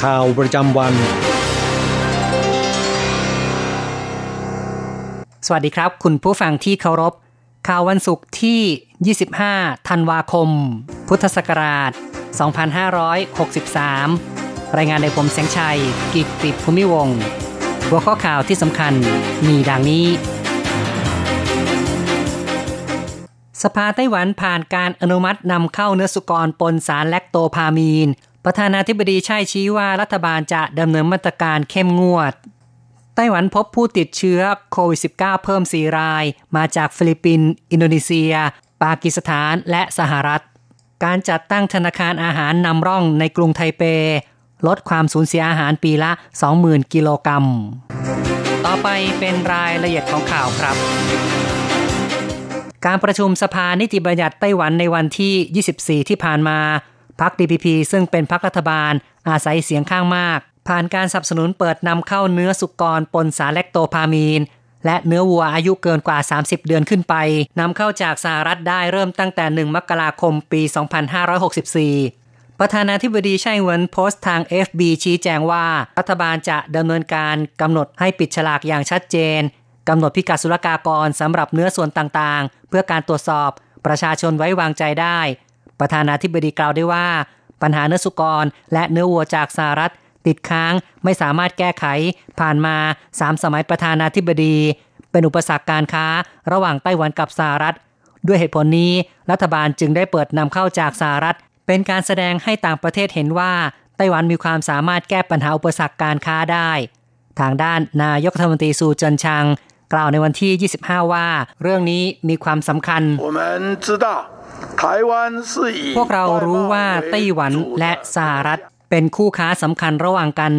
ข่าวประจำวัน สวัสดีครับ คุณผู้ฟังที่เคารพ ข่าววันศุกร์ที่ 25 ธันวาคม พุทธศักราช 2563 รายงานในผมแสงชัย กิตติภูมิวงศ์หัวข้อข่าวที่สำคัญมีดังนี้ สภาไต้หวันผ่านการอนุมัตินำเข้าเนื้อสุกรปนสารแลคโตพามีน ประธานาธิบดีไช่ชี้ว่ารัฐบาลจะดำเนินมาตรการเข้มงวด ไต้หวันพบผู้ติดเชื้อโควิด -19 เพิ่ม 4 ราย มาจากฟิลิปปินส์อินโดนีเซีย ปากีสถานและสหรัฐ การจัดตั้งธนาคารอาหารนำร่องในกรุงไทเป ลดความสูญเสียอาหารปีละ 20,000 กิโลกรัม ต่อไปเป็นรายละเอียดของข่าวครับการประชุมสภานิติบัญญัติไต้หวันในวันที่ 24 ที่ผ่านมา พรรค DPP ซึ่งเป็นพรรครัฐบาล อาศัยเสียงข้างมาก ผ่านการสนับสนุนเปิดนำเข้าเนื้อสุกรปนสารแลคโตพามีน และเนื้อวัวอายุเกินกว่า 30 เดือนขึ้นไปนำเข้าจากสหรัฐได้เริ่มตั้งแต่ 1 มกราคมปี 2564 ประธานาธิบดีไช่เหวินโพสต์ทาง FB ชี้แจงว่ารัฐบาลจะดำเนินการกำหนดให้ปิดฉลากอย่างชัดเจนกำหนดพิกัดศุลกากรสำหรับเนื้อส่วนต่างๆ เพื่อการตรวจสอบประชาชนไว้วางใจได้ ประธานาธิบดีกล่าวได้ว่า ปัญหาเนื้อสุกรและเนื้อวัวจากสหรัฐ ติดค้างไม่สามารถแก้ไข ผ่านมาสามสมัยประธานาธิบดี เป็นอุปสรรคการค้าระหว่างไต้หวันกับสหรัฐ ด้วยเหตุผลนี้รัฐบาลจึงได้เปิดนำเข้าจากสหรัฐ เป็นการแสดงให้ต่างประเทศเห็นว่าไต้หวันมีความสามารถแก้ปัญหาอุปสรรคการค้าได้ ทางด้านนายกรัฐมนตรีซูเจินชัง กล่าวในวันที่ 25 ว่า เรื่องนี้มีความสำคัญ พวกเรารู้ว่าไต้หวันและสหรัฐ เป็นคู่ค้าสำคัญระหว่างกัน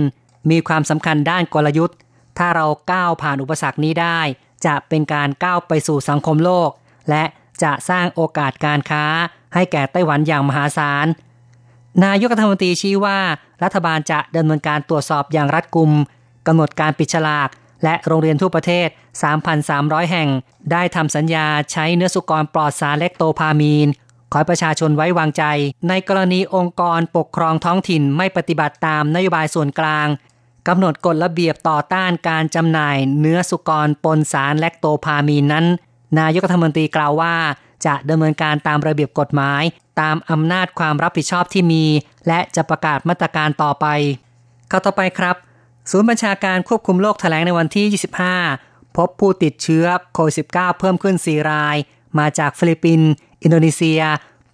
มีความสำคัญด้านกลยุทธ์ ถ้าเราก้าวผ่านอุปสรรคนี้ได้ จะเป็นการก้าวไปสู่สังคมโลก และจะสร้างโอกาสการค้า ให้แก่ไต้หวันอย่างมหาศาล นายกรัฐมนตรีชี้ว่า รัฐบาลจะดำเนินการตรวจสอบอย่างรัดกุมกำหนดการปิดฉลาก และโรงเรียนทั่วประเทศ 3,300 แห่ง ได้ทำสัญญาใช้เนื้อสุกรปลอดสารเล็กโตพามีน ขอให้ประชาชนไว้วางใจ ในกรณีองค์กรปกครองท้องถิ่นไม่ปฏิบัติตามนโยบายส่วนกลางกำหนดกฎระเบียบต่อต้านการจำหน่ายเนื้อสุกรปนสารแลคโตพามีนนั้น นายกรัฐมนตรีกล่าวว่า จะดำเนินการตามระเบียบกฎหมาย ตามอำนาจความรับผิดชอบที่มี และจะประกาศมาตรการต่อไป ข่าวต่อไปครับ ศูนย์บัญชาการควบคุมโรคแถลงในวันที่ 25 พบผู้ติดเชื้อโควิด -19 เพิ่มขึ้น 4 ราย มาจากฟิลิปปินส์ อินโดนีเซีย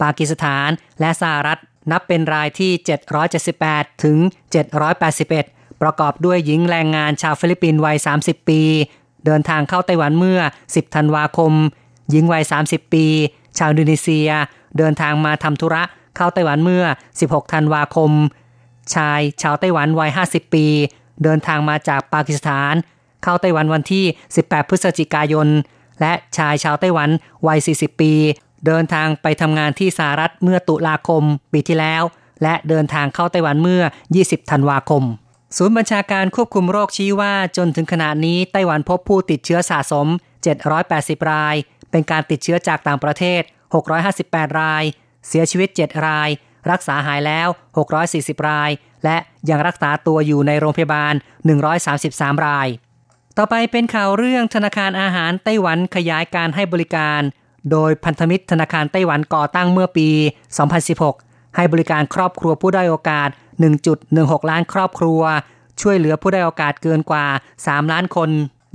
ปากีสถาน และสหรัฐ นับเป็นรายที่ 778 ถึง 781 ประกอบด้วยหญิงแรงงานชาวฟิลิปปินส์วัย 30 ปี เดินทางเข้าไต้หวันเมื่อ 10 ธันวาคม หญิงวัย 30 ปี ชาวอินโดนีเซีย เดินทางมาทำธุระเข้าไต้หวันเมื่อ 16 ธันวาคม ชายชาวไต้หวันวัย 50 ปี เดินทางมาจากปากีสถาน เข้าไต้หวันวันที่ 18 พฤศจิกายน และชายชาวไต้หวันวัย 40 ปี เดินทางไปทำงานที่สหรัฐเมื่อตุลาคมปีที่แล้ว และเดินทางเข้าไต้หวันเมื่อ 20 ธันวาคม ศูนย์บัญชาการควบคุมโรคชี้ว่าจนถึงขณะนี้ไต้หวันพบผู้ติดเชื้อสะสม 780 ราย เป็นการติดเชื้อจากต่างประเทศ 658 ราย เสียชีวิต 7 ราย รักษาหายแล้ว 640 ราย และยังรักษาตัวอยู่ในโรงพยาบาล 133 ราย ต่อไปเป็นข่าวเรื่องธนาคารอาหารไต้หวันขยายการให้บริการ โดยพันธมิตรธนาคารไต้หวันก่อตั้งเมื่อปี 2016 ให้บริการครอบครัวผู้ได้โอกาส 1.16 ล้านครอบครัว ช่วยเหลือผู้ได้โอกาสเกินกว่า 3 ล้านคน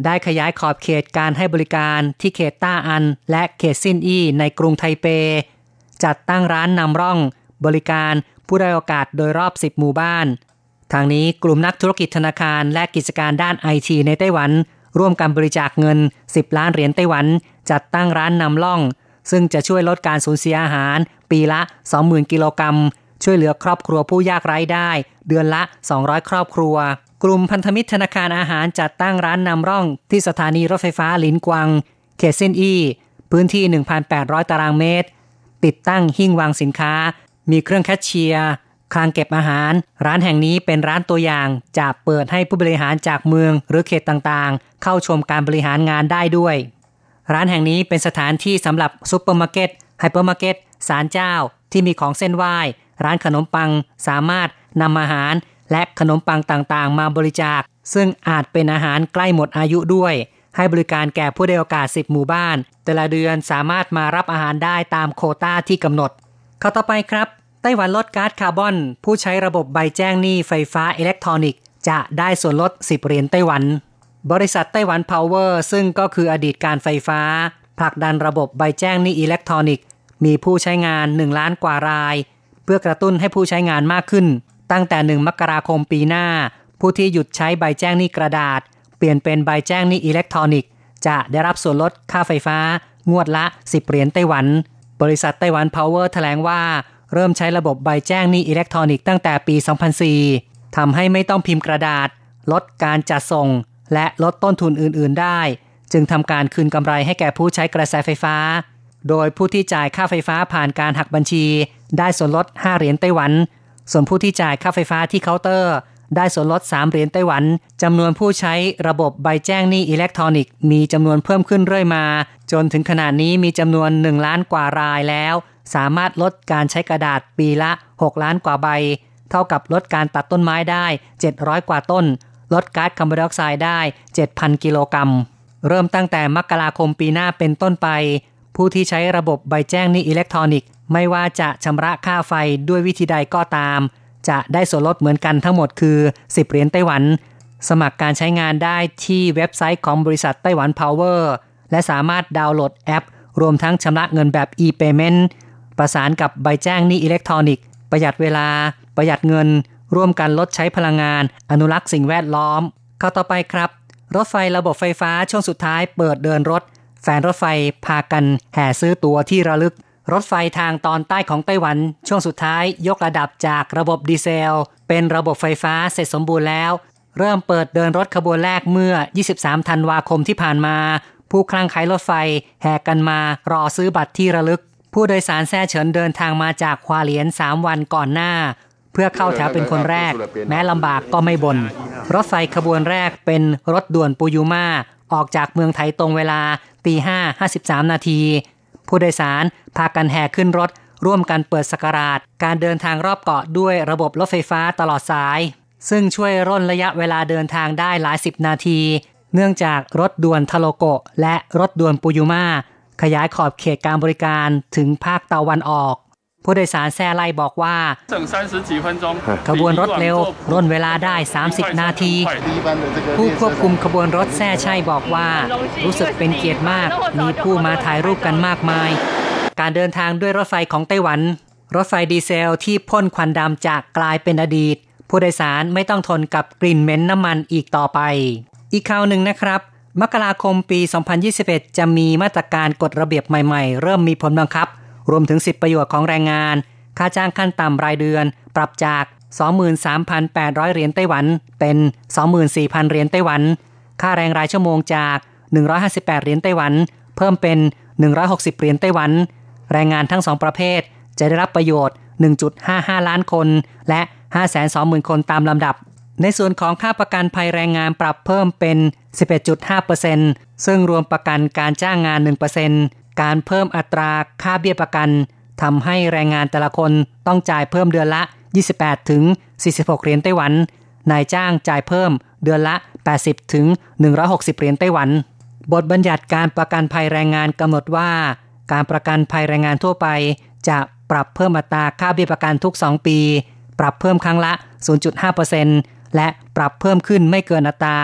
ได้ขยายขอบเขตการให้บริการที่เขตต้าอัน และเขตซินอี้ในกรุงไทเป จัดตั้งร้านนำร่อง บริการผู้ได้โอกาสโดยรอบ 10 หมู่บ้าน ทางนี้กลุ่มนักธุรกิจธนาคารและกิจการด้านไอทีในไต้หวัน ร่วมกันบริจาคเงิน 10 ล้านเหรียญไต้หวัน จัดตั้งร้านนำร่อง ซึ่งจะช่วยลดการสูญเสียอาหาร ปีละ 20,000 กิโลกรัม ช่วยเหลือครอบครัวผู้ยากไร้ได้ เดือนละ 200 ครอบครัว กลุ่มพันธมิตรธนาคารอาหารจัดตั้งร้านนำร่อง ที่สถานีรถไฟฟ้าลินกวัง เขตเซินอี้พื้นที่ 1,800 ตารางเมตร ติดตั้งหิ้งวางสินค้า มีเครื่องแคชเชียร์คลังเก็บอาหาร ร้านแห่งนี้เป็นร้านตัวอย่างจะเปิดให้ผู้บริหารจากเมืองหรือเขตต่างๆ เข้าชมการบริหารงานได้ด้วย ร้านแห่งนี้เป็นสถานที่สำหรับซุปเปอร์มาร์เก็ตไฮเปอร์มาร์เก็ตศาลเจ้าที่มีของเซ่นไหว้ ร้านขนมปังสามารถนำอาหารและขนมปังต่างๆ มาบริจาค ซึ่งอาจเป็นอาหารใกล้หมดอายุด้วย ให้บริการแก่ผู้ด้อยโอกาส 10 หมู่บ้าน แต่ละเดือนสามารถมารับอาหารได้ตามโควตาที่กำหนด ข่าวต่อไปครับ ไต้หวันลดก๊าซคาร์บอน ผู้ใช้ระบบใบแจ้งหนี้ไฟฟ้าอิเล็กทรอนิกส์จะได้ส่วนลด 10 เหรียญไต้หวัน บริษัทไต้หวันพาวเวอร์ซึ่งก็คืออดีตการไฟฟ้า ผลักดันระบบใบแจ้งหนี้อิเล็กทรอนิกส์มีผู้ใช้งาน 1 ล้านกว่าราย เพื่อกระตุ้นให้ผู้ใช้งานมากขึ้น ตั้งแต่ 1 มกราคมปีหน้า ผู้ที่หยุดใช้ใบแจ้งหนี้กระดาษ เปลี่ยนเป็นใบแจ้งหนี้อิเล็กทรอนิกส์จะได้รับส่วนลดค่าไฟฟ้างวดละ 10 เหรียญไต้หวัน บริษัทไต้หวันพาวเวอร์แถลงว่าเริ่มใช้ระบบใบแจ้งหนี้อิเล็กทรอนิกส์ตั้งแต่ปี 2004 ทำให้ไม่ต้องพิมพ์กระดาษ ลดการจัดส่ง และลดต้นทุนอื่น ๆ ได้ จึงทำการคืนกำไรให้แก่ผู้ใช้กระแสไฟฟ้า โดยผู้ที่จ่ายค่าไฟฟ้าผ่านการหักบัญชี ได้ส่วนลด 5 เหรียญไต้หวัน ส่วนผู้ที่จ่ายค่าไฟฟ้าที่เคาน์เตอร์ ได้ส่วนลด 3 เหรียญไต้หวันจำนวนผู้ใช้ระบบใบแจ้งหนี้อิเล็กทรอนิกส์มีจำนวนเพิ่มขึ้นเรื่อยมา จนถึงขนาดนี้มีจำนวน 1 ล้านกว่ารายแล้ว สามารถลดการใช้กระดาษปีละ 6 ล้านกว่าใบ เท่ากับลดการตัดต้นไม้ได้ 700 กว่าต้น ลดก๊าซคาร์บอนไดออกไซด์ได้ 7,000 กิโลกรัม เริ่มตั้งแต่มกราคมปีหน้าเป็นต้นไป ผู้ที่ใช้ระบบใบแจ้งหนี้อิเล็กทรอนิกส์ไม่ว่าจะชำระค่าไฟด้วยวิธีใดก็ตาม จะได้ส่วนลดเหมือนกันทั้งหมดคือ 10 เหรียญไต้หวัน สมัครการใช้งานได้ที่เว็บไซต์ของบริษัทไต้หวันพาวเวอร์และสามารถดาวน์โหลดแอป รวมทั้งชำระเงินแบบ e-payment ประสานกับใบแจ้งหนี้อิเล็กทรอนิกส์ ประหยัดเวลา ประหยัดเงิน ร่วมกันลดใช้พลังงาน อนุรักษ์สิ่งแวดล้อม เข้าต่อไปครับ รถไฟระบบไฟฟ้าช่วงสุดท้ายเปิดเดินรถ แฟนรถไฟพากันแห่ซื้อตั๋วที่ระลึก รถไฟทางตอนใต้ของไต้หวัน ช่วงสุดท้ายยกระดับจากระบบดีเซล เป็นระบบไฟฟ้าเสร็จสมบูรณ์แล้ว เริ่มเปิดเดินรถขบวนแรกเมื่อ 23 ธันวาคมที่ผ่านมา ผู้คลั่งไคลรถไฟแห่กันมารอซื้อบัตรที่ระลึก ผู้โดยสารแซ่เฉินเดินทางมาจากควาเหลียน 3 วันก่อนหน้า เพื่อเข้าแถวเป็นคนแรก แม้ลำบากก็ไม่บน่นรถไฟขบวนแรกเป็นรถด่วนปูยูมาออกจากเมืองไทยตรงเวลาตีห้าห้าสิบสามนาที ผู้โดยสารพากันแห่ขึ้นรถ ร่วมกันเปิดสกราช การเดินทางรอบเกาะด้วยระบบรถไฟฟ้าตลอดสาย ซึ่งช่วยร่นระยะเวลาเดินทางได้หลายสิบนาที เนื่องจากรถด่วนทโลโกและรถด่วนปูยูมาขยายขอบเขตการบริการถึงภาคตะวันออก ผู้โดยสารแซ่ไล่บอกว่าขบวนรถเร็วร่นเวลาได้ 30 นาที ผู้ควบคุมขบวนรถแซ่ใช่บอกว่า รู้สึกเป็นเกียรติมาก มีผู้มาถ่ายรูปกันมากมาย การเดินทางด้วยรถไฟของไต้หวัน รถไฟดีเซลที่พ่นควันดำจากกลายเป็นอดีต ผู้โดยสารไม่ต้องทนกับกลิ่นเหม็นน้ำมันอีกต่อไป อีกข่าวหนึ่งนะครับ มกราคมปี 2021 จะมีมาตรการกฎระเบียบใหม่ ๆ เริ่มมีผลบังคับ รวมถึง 10 ประโยชน์ของแรงงาน ค่าจ้างขั้นต่ำรายเดือน ปรับจาก 23,800 เหรียญไต้หวัน เป็น 24,000 เหรียญไต้หวัน ค่าแรงรายชั่วโมงจาก 158 เหรียญไต้หวัน เพิ่มเป็น 160 เหรียญไต้หวัน แรงงานทั้งสองประเภท จะได้รับประโยชน์ 1.55 ล้านคน และ 520,000 คนตามลำดับ ในส่วนของค่าประกันภัยแรงงานปรับเพิ่มเป็น 11.5%ซึ่งรวมประกันการจ้างงาน 1% การเพิ่มอัตราค่าเบี้ยประกันทำให้แรงงานแต่ละคนต้องจ่ายเพิ่มเดือนละ 28 ถึง 46 เหรียญไต้หวัน นายจ้างจ่ายเพิ่มเดือนละ 80 ถึง 160 เหรียญไต้หวัน บทบัญญัติการประกันภัยแรงงานกำหนดว่า การประกันภัยแรงงานทั่วไป จะปรับเพิ่มอัตราค่าเบี้ยประกันทุก 2 ปี ปรับเพิ่มครั้งละ 0.5%และปรับเพิ่มขึ้นไม่เกินอัตรา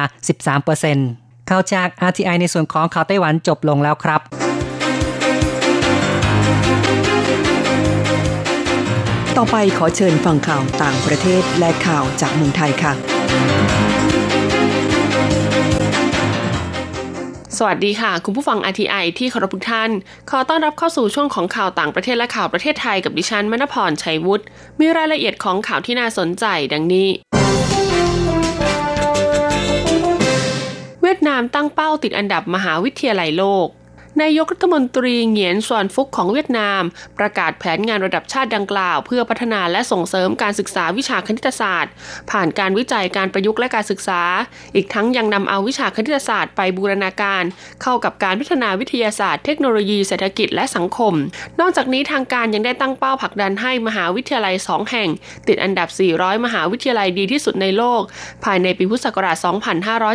13%ข่าวจาก RTI ในส่วนของข่าวไต้หวันจบลงแล้วครับ ต่อไปขอเชิญฟังข่าวต่างประเทศและข่าวจากเมืองไทยค่ะ สวัสดีค่ะ คุณผู้ฟัง RTI ที่เคารพทุกท่าน ขอต้อนรับเข้าสู่ช่วงของข่าวต่างประเทศและข่าวประเทศไทยกับดิฉันมณพรชัยวุฒิมีรายละเอียดของข่าวที่น่าสนใจดังนี้เวียดนามตั้งเป้าติดอันดับมหาวิทยาลัยโลก นายกรัฐมนตรีเหงียนส่วนฟุกของเวียดนาม ประกาศแผนงานระดับชาติดังกล่าว เพื่อพัฒนาและส่งเสริมการศึกษาวิชาคณิตศาสตร์ ผ่านการวิจัยการประยุกต์และการศึกษา อีกทั้งยังนำเอาวิชาคณิตศาสตร์ไปบูรณาการ เข้ากับการพัฒนาวิทยาศาสตร์เทคโนโลยีเศรษฐกิจและสังคม นอกจากนี้ทางการยังได้ตั้งเป้าผลักดันให้มหาวิทยาลัย 2 แห่ง ติดอันดับ 400 มหาวิทยาลัยดีที่สุดในโลก ภายในปีพุทธศักราช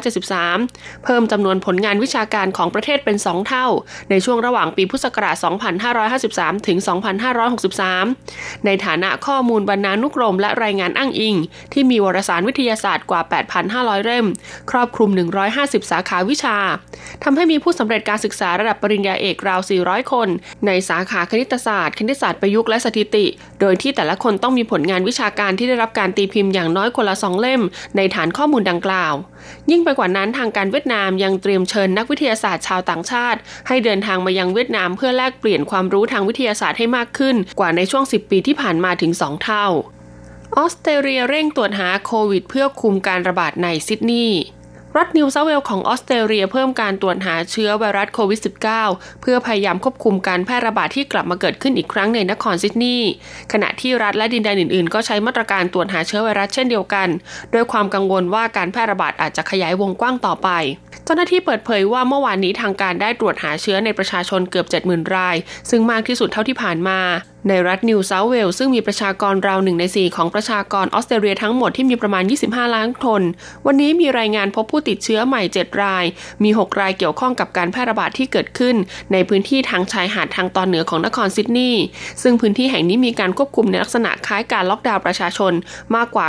2573 เพิ่มจำนวนผลงานวิชาการของประเทศเป็น 2 เท่าในช่วงระหว่างปีพุทธศักราช 2553 ถึง 2563 ในฐานะข้อมูลบรรณานุกรมและรายงานอ้างอิง ที่มีวารสารวิทยาศาสตร์กว่า 8,500 เล่ม ครอบคลุม 150 สาขาวิชา ทำให้มีผู้สำเร็จการศึกษาระดับปริญญาเอกราว 400 คน ในสาขาคณิตศาสตร์ คณิตศาสตร์ประยุกต์และสถิติ โดยที่แต่ละคนต้องมีผลงานวิชาการที่ได้รับการตีพิมพ์อย่างน้อยคนละสองเล่ม ในฐานข้อมูลดังกล่าว ยิ่งไปกว่านั้นทางการเวียดนามยังเตรียมเชิญนักวิทยาศาสตร์ชาวต่างชาติ ให้เดินทางมายังเวียดนามเพื่อแลกเปลี่ยนความรู้ทางวิทยาศาสตร์ให้มากขึ้น กว่าในช่วง 10 ปีที่ผ่านมาถึง 2 เท่า ออสเตรเลียเร่งตรวจหาโควิด เพื่อคุมการระบาดในซิดนีย์ รัฐนิวเซาท์เวลส์ของออสเตรเลียเพิ่มการตรวจหาเชื้อไวรัสโควิด -19 เพื่อพยายามควบคุมการแพร่ระบาดที่กลับมาเกิดขึ้นอีกครั้งในนครซิดนีย์ขณะที่รัฐและดินแดนอื่นๆ ก็ใช้มาตรการตรวจหาเชื้อไวรัสเช่นเดียวกัน ด้วยความกังวลว่าการแพร่ระบาดอาจจะขยายวงกว้างต่อไป เจ้าหน้าที่เปิดเผยว่าเมื่อวานนี้ทางการได้ตรวจหาเชื้อในประชาชนเกือบ 70,000 ราย ซึ่งมากที่สุดเท่าที่ผ่านมา ในรัฐนิวเซาท์เวลซึ่งมีประชากรราวหนึ่งในสี่ของประชากรออสเตรเลียทั้งหมดที่มีประมาณ 25 ล้านคน วันนี้มีรายงานพบผู้ติดเชื้อใหม่ 7 ราย มี 6 รายเกี่ยวข้องกับการแพร่ระบาดที่เกิดขึ้น ในพื้นที่ทางชายหาดทางตอนเหนือของนครซิดนีย์ซึ่งพื้นที่แห่งนี้มีการควบคุมในลักษณะคล้ายการล็อกดาวน์ประชาชนมากกว่า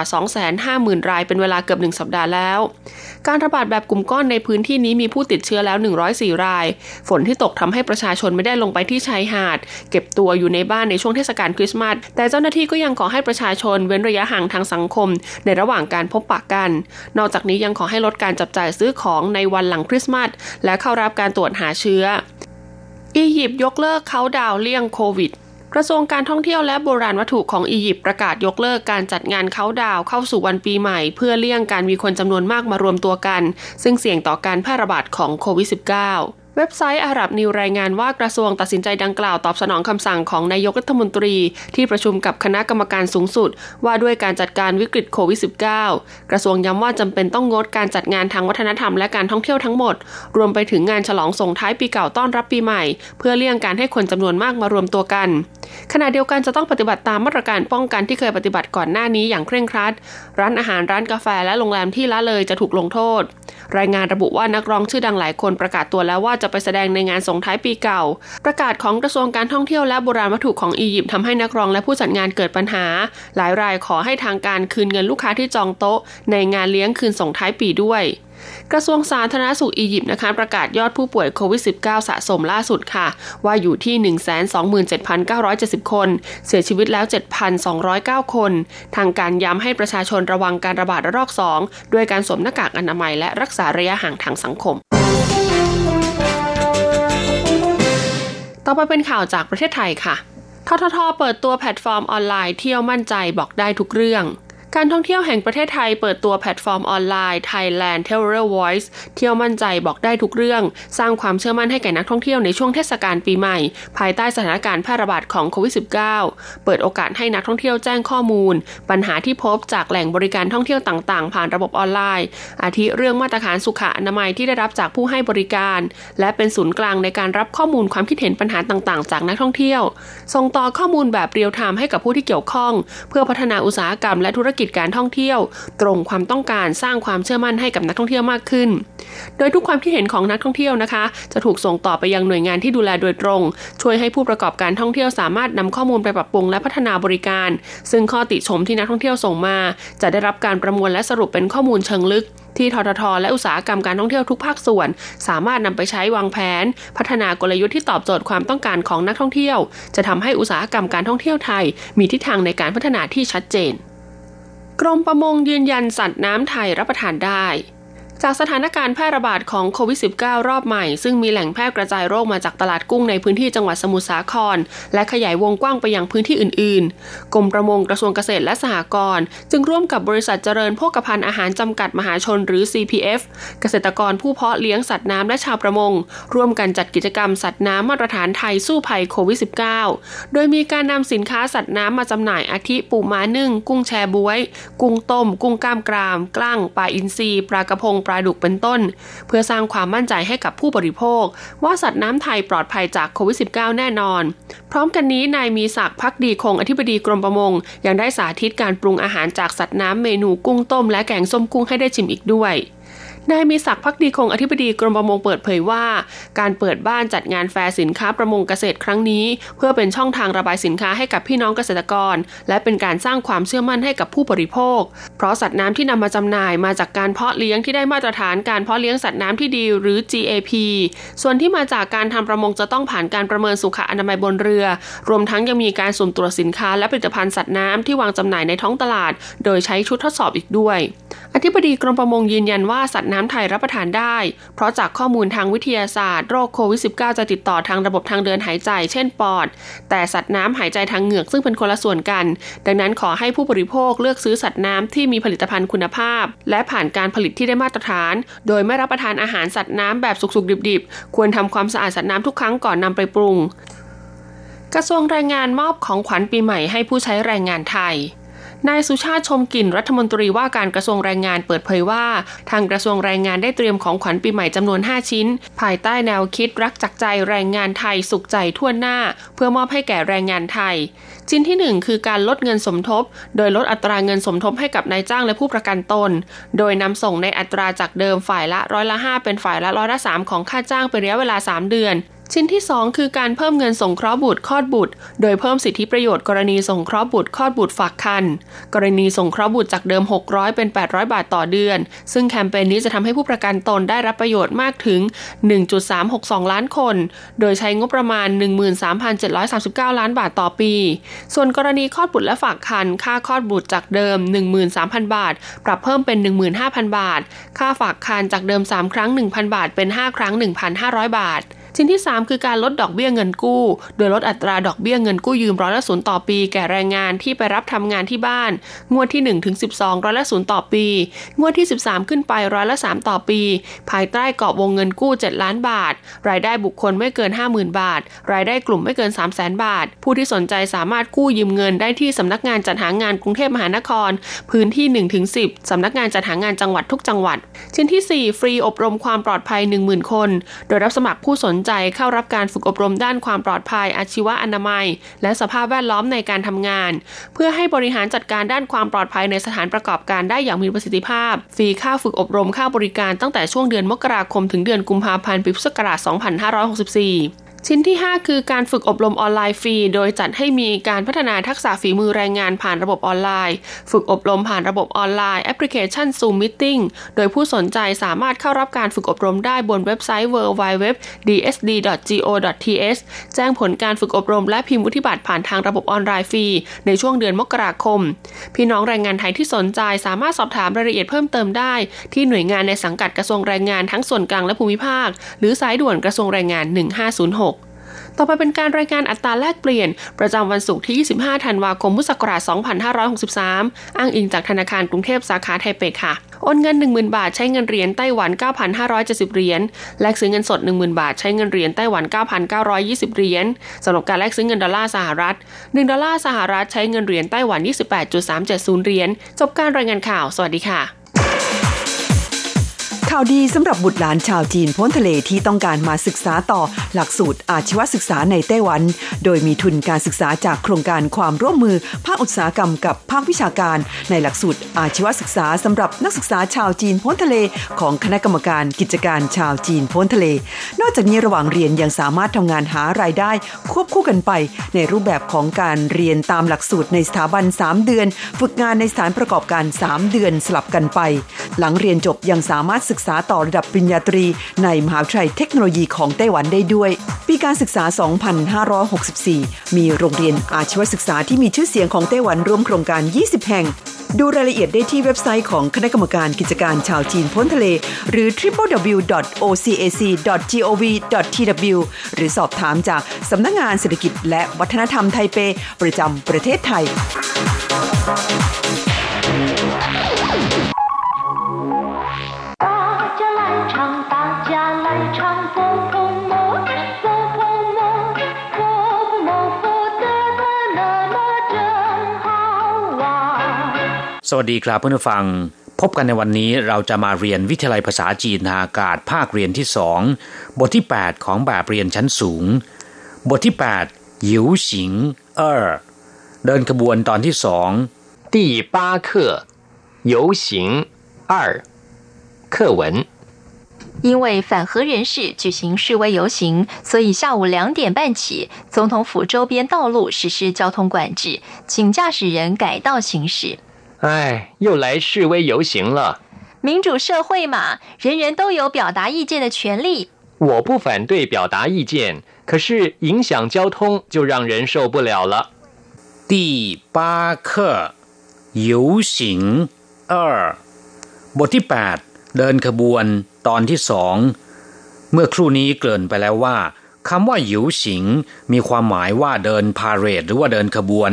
250,000 รายเป็นเวลาเกือบ1สัปดาห์แล้ว การระบาดแบบกลุ่มก้อนในพื้นที่นี้มีผู้ติดเชื้อแล้ว 104 ราย ฝนที่ตกทำให้ประชาชนไม่ได้ลงไปที่ชายหาด เก็บตัวอยู่ในบ้านในช่วงเทศกาลคริสต์มาส แต่เจ้าหน้าที่ก็ยังขอให้ประชาชนเว้นระยะห่างทางสังคม ในระหว่างการพบปะกัน นอกจากนี้ยังขอให้ลดการจับจ่ายซื้อของในวันหลังคริสต์มาสและเข้ารับการตรวจหาเชื้อ อียิปต์ยกเลิกเขาดาวเลี่ยงโควิด กระทรวงการท่องเที่ยวและโบราณวัตถุของอียิปต์ประกาศยกเลิกการจัดงานเขาดาวเข้าสู่วันปีใหม่ เพื่อเลี่ยงการมีคนจำนวนมากมารวมตัวกัน ซึ่งเสี่ยงต่อการแพร่ระบาดของโควิด -19 เว็บไซต์อาหรับนิวรายงานว่ากระทรวงตัดสินใจดังกล่าวตอบสนองคำสั่งของนายกรัฐมนตรีที่ประชุมกับคณะกรรมการสูงสุด ว่าด้วยการจัดการวิกฤตโควิด -19 กระทรวงย้ำว่าจำเป็นต้องงดการจัดงานทางวัฒนธรรมและการท่องเที่ยวทั้งหมด รวมไปถึงงานฉลองส่งท้ายปีเก่าต้อนรับปีใหม่ เพื่อเลี่ยงการให้คนจำนวนมากมารวมตัวกัน ขณะเดียวกันจะต้องปฏิบัติตามมาตรการป้องกันที่เคยปฏิบัติก่อนหน้านี้อย่างเคร่งครัด ร้านอาหารร้านกาแฟและโรงแรมที่ละเลยจะถูกลงโทษ รายงานระบุว่านักร้องชื่อดังหลายคนประกาศตัวแล้วว่าจะจะไปแสดงในงานส่งท้ายปีเก่า ประกาศของกระทรวงการท่องเที่ยวและโบราณวัตถุของอียิปต์ทำให้นักร้องและผู้จัดงานเกิดปัญหา หลายรายขอให้ทางการคืนเงินลูกค้าที่จองโต๊ะ ในงานเลี้ยงคืนส่งท้ายปีด้วยกระทรวงสาธารณสุขอียิปต์นะคะประกาศยอดผู้ป่วยโควิด -19 สะสมล่าสุดค่ะ ว่าอยู่ที่ 127,970 คน เสียชีวิตแล้ว 7,209 คน ทางการย้ำให้ประชาชนระวังการระบาดระลอก 2 ด้วยการสวมหน้ากากอนามัยและรักษาระยะห่างทางสังคม ต่อไปเป็นข่าวจากประเทศไทยค่ะทททเปิดตัวแพลตฟอร์มออนไลน์เที่ยวมั่นใจบอกได้ทุกเรื่อง การท่องเที่ยวแห่งประเทศไทยเปิดตัวแพลตฟอร์มออนไลน์ Thailand Travel Voice เที่ยวมั่นใจบอกได้ทุกเรื่อง สร้างความเชื่อมั่นให้แก่นักท่องเที่ยวในช่วงเทศกาลปีใหม่ ภายใต้สถานการณ์แพร่ระบาดของโควิด -19 เปิดโอกาสให้นักท่องเที่ยวแจ้งข้อมูล ปัญหาที่พบจากแหล่งบริการท่องเที่ยวต่างๆ ผ่านระบบออนไลน์ อาทิเรื่องมาตรฐานสุขอนามัยที่ได้รับจากผู้ให้บริการ และเป็นศูนย์กลางในการรับข้อมูลความคิดเห็นปัญหาต่างๆ จากนักท่องเที่ยว ส่งต่อข้อมูลแบบเรียลไทม์ให้กับผู้ที่เกี่ยวข้อง เพื่อพัฒนาอุตสาหกรรมและธุรกิจการท่องเที่ยว ตรงความต้องการสร้างความเชื่อมั่นให้กับนักท่องเที่ยวมากขึ้น โดยทุกความคิดเห็นของนักท่องเที่ยวนะคะ จะถูกส่งต่อไปยังหน่วยงานที่ดูแลโดยตรง ช่วยให้ผู้ประกอบการท่องเที่ยวสามารถนำข้อมูลไปปรับปรุงและพัฒนาบริการ ซึ่งข้อติชมที่นักท่องเที่ยวส่งมา จะได้รับการประมวลและสรุปเป็นข้อมูลเชิงลึกที่ททท และอุตสาหกรรมการท่องเที่ยวทุกภาคส่วน สามารถนำไปใช้วางแผน พัฒนากลยุทธ์ที่ตอบโจทย์ความต้องการของนักท่องเที่ยว จะทำให้อุตสาหกรรมการท่องเที่ยวไทย มีทิศทางในการพัฒนาที่ชัดเจน กรมประมงยืนยันสัตว์น้ำไทยรับประทานได้ จากสถานการณ์แพร่ระบาดของโควิด -19 รอบใหม่ ซึ่งมีแหล่งแพร่กระจายโรคมาจากตลาดกุ้งในพื้นที่จังหวัดสมุทรสาคร และขยายวงกว้างไปยังพื้นที่อื่นๆ กรมประมงกระทรวงเกษตรและสหกรณ์จึงร่วมกับบริษัทเจริญโภคภัณฑ์อาหารจำกัดมหาชนหรือ CPF เกษตรกรผู้เพาะเลี้ยงสัตว์น้ำและชาวประมง ร่วมกันจัดกิจกรรมสัตว์น้ำมาตรฐานไทยสู้ภัยโควิด -19 โดยมีการนำสินค้าสัตว์น้ำมาจำหน่ายอาทิปูม้านึ่ง กุ้งแชบวย กุ้งต้ม กุ้งกล้ามกราม กล้างปลาอินทรีปลากระพงปลาดุกเป็นต้น เพื่อสร้างความมั่นใจให้กับผู้บริโภค ว่าสัตว์น้ำไทยปลอดภัยจากโควิด -19 แน่นอน พร้อมกันนี้นายมีศักดิ์พักดีคงอธิบดีกรมประมง ยังได้สาธิตการปรุงอาหารจากสัตว์น้ำเมนูกุ้งต้มและแกงส้มกุ้งให้ได้ชิมอีกด้วย นายมีศักดิ์พักดีคงอธิบดีกรมประมงเปิดเผยว่า การเปิดบ้านจัดงานแฟร์สินค้าประมงเกษตรครั้งนี้ เพื่อเป็นช่องทางระบายสินค้าให้กับพี่น้องเกษตรกร และเป็นการสร้างความเชื่อมั่นให้กับผู้บริโภค เพราะสัตว์น้ำที่นำมาจำหน่ายมาจากการเพาะเลี้ยงที่ได้มาตรฐานการเพาะเลี้ยงสัตว์น้ำที่ดีหรือ GAP ส่วนที่มาจากการทำประมงจะต้องผ่านการประเมินสุขอนามัยบนเรือ รวมทั้งยังมีการสุ่มตรวจสินค้าและผลิตภัณฑ์สัตว์น้ำที่วางจำหน่ายในท้องตลาด โดยใช้ชุดทดสอบอีกด้วย อธิบดีกรมประมงยืนยันว่าสัตว์น้ำไทยรับประทานได้ เพราะจากข้อมูลทางวิทยาศาสตร์โรคโควิด -19 จะติดต่อทางระบบทางเดินหายใจ เช่นปอด แต่สัตว์น้ำหายใจทางเหงือกซึ่งเป็นคนละส่วนกัน ดังนั้นขอให้ผู้บริโภคเลือกซื้อสัตว์น้ำที่มีผลิตภัณฑ์คุณภาพ และผ่านการผลิตที่ได้มาตรฐาน โดยไม่รับประทานอาหารสัตว์น้ำแบบสุกๆ ดิบๆ ควรทำความสะอาดสัตว์น้ำทุกครั้งก่อนนำไปปรุง กระทรวงแรงงานมอบของขวัญปีใหม่ให้ผู้ใช้แรงงานไทย นายสุชาติชมกลิ่นรัฐมนตรีว่าการกระทรวงแรงงานเปิดเผยว่า ทางกระทรวงแรงงานได้เตรียมของขวัญปีใหม่จำนวน 5 ชิ้น ภายใต้แนวคิดรักจักใจแรงงานไทยสุขใจทั่วหน้า เพื่อมอบให้แก่แรงงานไทย ชิ้นที่ 1 คือการลดเงินสมทบ โดยลดอัตราเงินสมทบให้กับนายจ้างและผู้ประกันตน โดยนำส่งในอัตราจากเดิมฝ่ายละร้อยละ5เป็นฝ่ายละร้อยละ3ของค่าจ้างเป็นระยะเวลา 3 เดือน ชิ้นที่ 2 คือการเพิ่มเงินสงเคราะห์บุตรคลอดบุตร โดยเพิ่มสิทธิประโยชน์กรณีสงเคราะห์บุตรคลอดบุตรฝากคันกรณีสงเคราะห์บุตรจากเดิม 600 เป็น 800 บาทต่อเดือน ซึ่งแคมเปญนี้จะทำให้ผู้ประกันตนได้รับประโยชน์มากถึง 1.362 ล้านคน โดยใช้งบประมาณ 13,739 ล้านบาทต่อปี ส่วนกรณีคลอดบุตรและฝากคันค่าคลอดบุตรจากเดิม 13,000 บาท ปรับเพิ่มเป็น 15,000 บาท ค่าฝากคันจากเดิม 3 ครั้ง 1,000 บาท เป็น 5 ครั้ง 1,500 บาท ชิ้นที่ 3 คือการลดดอกเบี้ยเงินกู้ โดยลดอัตราดอกเบี้ยเงินกู้ยืมร้อยละศูนย์ต่อปี แก่แรงงานที่ไปรับทำงานที่บ้าน งวดที่1ถึง12ร้อยละศูนย์ต่อปี งวดที่ 13 ขึ้นไปร้อยละ3ต่อปี ภายใต้กรอบวงเงินกู้ 7 ล้านบาท รายได้บุคคลไม่เกิน 50,000 บาท รายได้กลุ่มไม่เกิน 3 0 0 0 0 0 บาท ผู้ที่สนใจสามารถกู้ยืมเงินได้ที่สำนักงานจัดหางานกรุงเทพมหานคร พื้นที่1ถึง10สำนักงานจัดหางานจังหวัดทุกจังหวัด ชิ้นที่ 4 ฟรีอบรมความปลอดภัย 10,000 คน โดยรับสมัครผู้สนใจเข้ารับการฝึกอบรมด้านความปลอดภัยอาชีวะอนามัย และสภาพแวดล้อมในการทำงาน เพื่อให้บริหารจัดการด้านความปลอดภัยในสถานประกอบการได้อย่างมีประสิทธิภาพ ฟรีค่าฝึกอบรมค่าบริการตั้งแต่ช่วงเดือนมกราคมถึงเดือนกุมภาพันธ์ปีพุทธศักราช2564 ชิ้นที่ 5 คือการฝึกอบรมออนไลน์ฟรี โดยจัดให้มีการพัฒนาทักษะฝีมือแรงงานผ่านระบบออนไลน์ ฝึกอบรมผ่านระบบออนไลน์แอปพลิเคชัน Zoom Meeting โดยผู้สนใจสามารถเข้ารับการฝึกอบรมได้บนเว็บไซต์ www.dsd.go.th แจ้งผลการฝึกอบรมและพิมพ์วุฒิบัตรผ่านทางระบบออนไลน์ฟรี ในช่วงเดือนมกราคม พี่น้องแรงงานไทยที่สนใจสามารถสอบถามรายละเอียดเพิ่มเติมได้ ที่หน่วยงานในสังกัดกระทรวงแรงงานทั้งส่วนกลางและภูมิภาค หรือสายด่วนกระทรวงแรงงาน 1506 ต่อไปเป็นการรายงานอัตราแลกเปลี่ยน ประจำวันศุกร์ที่ 25 ธันวาคม พุทธศักราช 2563 อ้างอิงจากธนาคารกรุงเทพสาขาไทเปค่ะ โอนเงิน 10,000 บาทใช้เงินเหรียญไต้หวัน 9,570 เหรียญ แลกซื้อเงินสด 10,000 บาทใช้เงินเหรียญไต้หวัน 9,920 เหรียญสำหรับการแลกซื้อเงินดอลลาร์สหรัฐ 1 ดอลลาร์สหรัฐใช้เงินเหรียญไต้หวัน 28.370 เหรียญ จบการรายงานข่าว สวัสดีค่ะ ข่าวดีสำหรับบุตรหลานชาวจีนโพ้นทะเลที่ต้องการมาศึกษาต่อหลักสูตรอาชีวศึกษาในไต้หวัน โดยมีทุนการศึกษาจากโครงการความร่วมมือ ภาคอุตสาหกรรมกับภาควิชาการ ในหลักสูตรอาชีวศึกษาสำหรับนักศึกษาชาวจีนพ้นทะเล ของคณะกรรมการกิจการชาวจีนพ้นทะเล นอกจากนี้ระหว่างเรียนยังสามารถทำงานหารายได้ ควบคู่กันไป ในรูปแบบของการเรียนตามหลักสูตรในสถาบัน 3 เดือน ฝึกงานในสถานประกอบการ 3 เดือนสลับกันไป หลังเรียนจบยังสามารถศึกึกษาต่อระดับปริญญาตรีในมหาวิทยาลัยเทคโนโลยีของไต้หวันได้ด้วย ปีการศึกษา 2564 มีโรงเรียนอาชีวศึกษาที่มีชื่อเสียงของไต้หวันร่วมโครงการ 20 แห่ง ดูรายละเอียดได้ที่เว็บไซต์ของคณะกรรมการกิจการชาวจีนพ้นทะเล หรือ www.ocac.gov.tw หรือสอบถามจากสำนักงงานเศรษฐกิจและวัฒนธรรมไทเป ประจำประเทศไทย สวัสดีครับเพื่อนผู้ฟัง พบกันในวันนี้เราจะมาเรียนวิทยาลัยภาษาจีนทางอากาศภาคเรียนที่สองบทที่ 8 ของแบบเรียนชั้นสูง บทที่8หยิวสิงเออเดินขบวนตอนที่สอง第八课游行二课文因为反核人士举行示威游行，所以下午两点半起，总统府周边道路实施交通管制，请驾驶人改道行驶。 哎，又来示威游行了。民主社会嘛，人人都有表达意见的权利。我不反对表达意见，可是影响交通就让人受不了了。第八课游行二บทที่แปดเดินขบวนตอนที่สองเมื่อครู่นี้เกริ่นไปแล้วว่า คำว่าหยิวสิง มีความหมายว่าเดินพาเรดหรือว่าเดินขบวน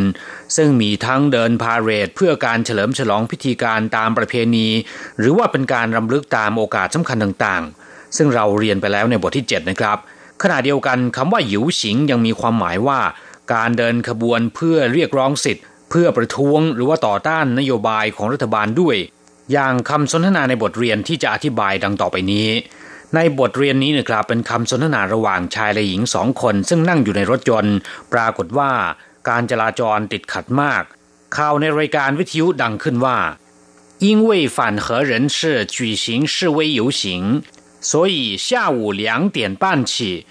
ซึ่งมีทั้งเดินพาเรดเพื่อการเฉลิมฉลองพิธีการตามประเพณี หรือว่าเป็นการรำลึกตามโอกาสสำคัญต่างๆ ซึ่งเราเรียนไปแล้วในบทที่ 7 นะครับ ขณะเดียวกันคำว่าหยิวสิงยังมีความหมายว่า การเดินขบวนเพื่อเรียกร้องสิทธิ์ เพื่อประท้วง หรือว่าต่อต้านนโยบายของรัฐบาลด้วย อย่างคำสนทนาในบทเรียนที่จะอธิบายดังต่อไปนี้ ในบทเรียนนี้นะครับเป็นคำสนทนาระหว่างชายและหญิงสองคน ซึ่งนั่งอยู่ในรถยนต์ ปรากฏว่าการจราจรติดขัดมาก ข่าวในรายการวิทยุดังขึ้นว่า因为反核人士举行示威游行所以下午两点半起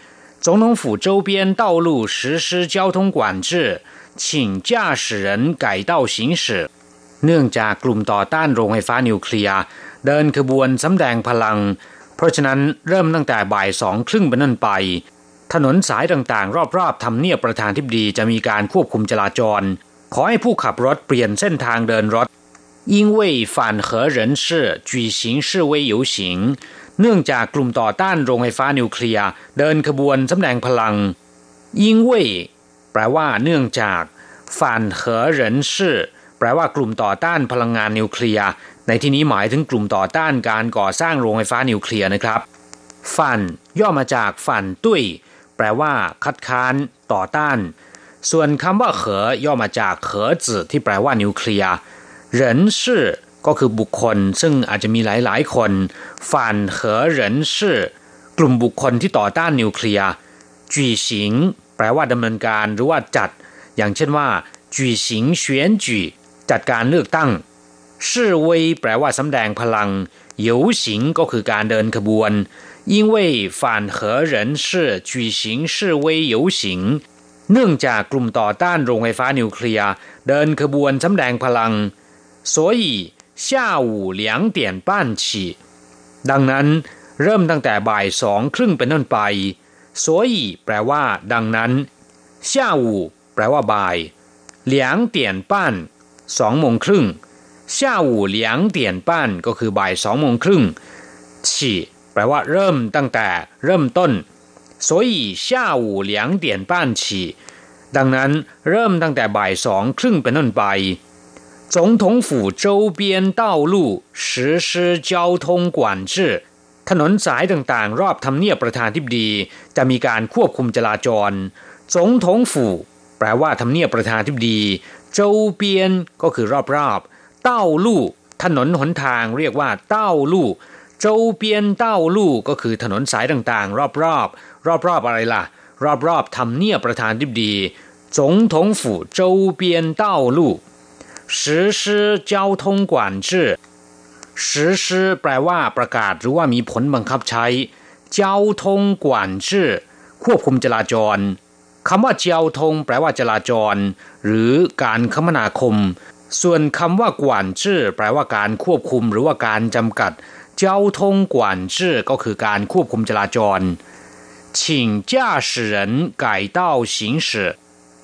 总统府周边道路实施交通管制请驾驶人改道行驶เนื่องจากกลุ่มต่อต้านโรงไฟฟ้านิวเคลียร์เดินขบวนสำแดงพลังเพ ราะฉะนั้นเริ่มตั้งแต่บ่ายสองครึ่งเป็นต้นไป ถนนสายต่างๆ รอบๆทำเนียบประธานทิบดีจะมีการควบคุมจราจร ขอให้ผู้ขับรถเปลี่ยนเส้นทางเดินรถยิ่งเว่ยฝ่านเหอเหรินชื่อจุยสิงชื่อเนื่องจากกลุ่มต่อต้านโรงไฟฟ้านิวเคลียร์เดินขบวนสำแดงพลัง ยิ่งว่ยแปลว่าเนื่องจากฝ่านเหอเหรินชื่อแปลว่ากลุ่มต่อต้านพลังงานนิวเคลียร์ ในที่นี้หมายถึงกลุ่มต่อต้านการก่อสร้างโรงไฟฟ้านิวเคลียร์นะครับฝันย่อมาจากฝันตุ้ย แปลว่า คัดค้านต่อต้าน ส่วนคำว่าเหอย่อมาจากเหอจือที่แปลว่านิวเคลียร์เหรินชื่อก็คือบุคคล ซึ่งอาจจะมีหลาย ๆ คนฝันเหอเหรินชื่อกลุ่มบุคคลที่ต่อต้านนิวเคลียร์จีสิงแปลว่าดำเนินการหรือว่าจัด อย่างเช่นว่าจีสิงเฉียนจีจัดการเลือกตั้ง 示威แปลว่าสำแดงพลัง游行ก็คือการเดินขบวน因为反核人士举行示威游行เนื่องจากกลุ่มต่อต้านโรงไฟฟ้านิวเคลียร์เดินขบวนสำแดงพลัง所以下午两点半起ดังนั้น เริ่มตั้งแต่บ่ายสองครึ่งเป็นต้นไป所以แปลว่า ดังนั้น下午แปลว่าบ่าย两点半สองโมงครึ่ง 下午两点半ก็คือบ่ายสองโมงครึ่งฉีแปลว่าเริ่มตั้งแต่เริ่มต้น所以下午两点半起ดังนั้นเริ่มตั้งแต่บ่ายสองครึ่งเป็นต้นไป总统府周边道路实施交通管制ถนนสายต่างๆ รอบทำเนียบประธานทิบดี จะมีการควบคุมจราจร总统府แปลว่าทำเนียบประธานทิบดี周边ก็คือรอบๆ เต้าลู่ถนนหนทางเรียกว่าเต้าลู่ โจเปียนเต้าลู่ก็คือถนนสายต่างๆ รอบๆ รอบๆอะไรล่ะ รอบๆทำเนียบประธานทิบดี总统府周边道路实施交通管制实施แปลว่าประกาศหรือว่ามีผลบังคับใช้交通管制ควบคุมจราจรคำว่าเจียวทงแปลว่าจราจร หรือการคมนาคม ส่วนคำว่ากวนจื้อแปลว่าการควบคุมหรือว่าการจำกัดเจ้าทงกวนจื้อก็คือการควบคุมจราจร请驾驶人改道行驶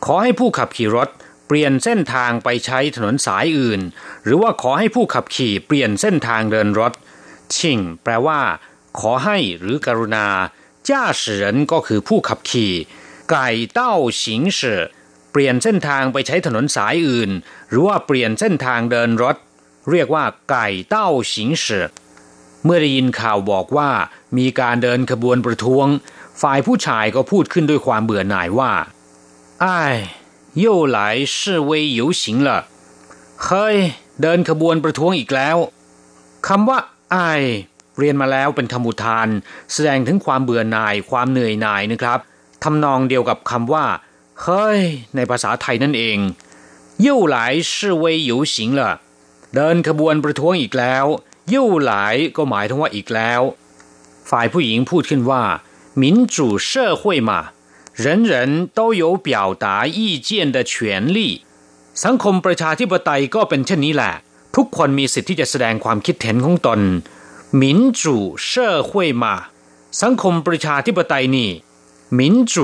ขอให้ผู้ขับขี่รถ เปลี่ยนเส้นทางไปใช้ถนนสายอื่น หรือว่าขอให้ผู้ขับขี่เปลี่ยนเส้นทางเดินรถชิงแปลว่า ขอให้หรือกรุณาจ้า驶人ก็คือผู้ขับขี่ไก่เต้าสิงสืเ ปลี่ยนเส้นทางไปใช้ถนนสายอื่น หรือว่าเปลี่ยนเส้นทางเดินรถ เรียกว่าไก่เต้าสิงสืเมื่อได้ยินข่าวบอกว่า มีการเดินขบวนประท้วง ฝ่ายผู้ชายก็พูดขึ้นด้วยความเบื่อหน่ายว่าไอ้又来示威游行了เฮ้ยเดินขบวนประท้วงอีกแล้วคำว่าไอเรียนมาแล้วเป็นคำอุทาน แสดงถึงความเบื่อหน่ายความเหนื่อยหน่ายนะครับทำนองเดียวกับคำว่า เฮ้ย ในภาษาไทยนั่นเองยิ่วหลายชื่อเวยหยู่สิงละเดินขบวนประท้วงอีกแล้วยิ่วหลายก็หมายถึงว่าอีกแล้ว ฝ่ายผู้หญิงพูดขึ้นว่า民主社会嘛人人都有表达意见的权利สังคมประชาธิปไตยก็เป็นเช่นนี้แหละ ทุกคนมีสิทธิ์ที่จะแสดงความคิดเห็นของตน民主社会嘛สังคมประชาธิปไตยนี่民主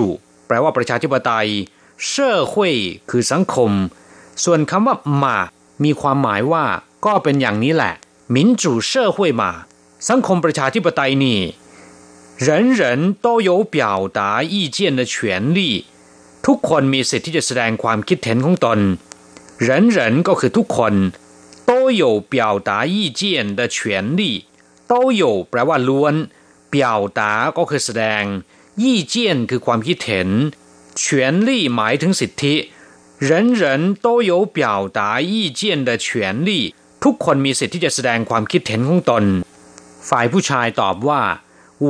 แปลว่าประชาธิปไตยเชื่อหุยคือสังคม ส่วนคำว่าหมามีความหมายว่าก็เป็นอย่างนี้แหละ民主社会嘛สังคมประชาธิปไตยนี่人人都有表达意见的权利ทุกคนมีสิทธิ์ที่จะแสดงความคิดเห็นของตน人人ก็คือทุกคน都有表达意见的权利都有แปลว่าล้วน表达ก็คือแสดง ยี่เจียนคือความคิดเห็น权利หมายถึงสิทธิ人人都有表达意见的权利ทุกคนมีสิทธิที่จะแสดงความคิดเห็นของตน ฝ่ายผู้ชายตอบว่า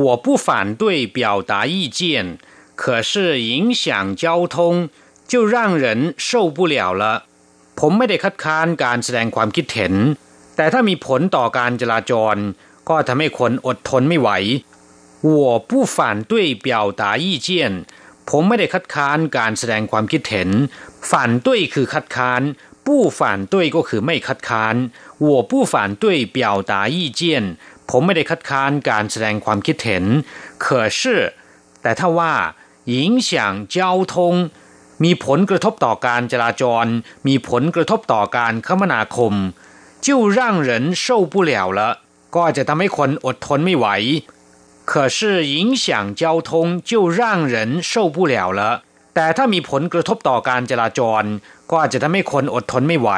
我不反对表达意见可是影响交通就让人受不了了ผมไม่ได้คัดค้านการแสดงความคิดเห็น แต่ถ้ามีผลต่อการจราจร ก็ทำให้คนอดทนไม่ไหว 我不反对表达意见ผมไม่ได้คัดค้านการแสดงความคิดเห็น反对คือคัดค้าน不反对ก็คือไม่คัดค้าน我不反对表达意见ผมไม่ได้คัดค้านการแสดงความคิดเห็น可是แต่ถ้าว่า影响交通มีผลกระทบต่อการจราจร มีผลกระทบต่อการคมนาคม就让人受不了了ก็จะทำให้คนอดทนไม่ไหว 可是影响交通就让人受不了了แต่ถ้ามีผลกระทบต่อการจราจร ก็อาจจะทำให้คนอดทนไม่ไหว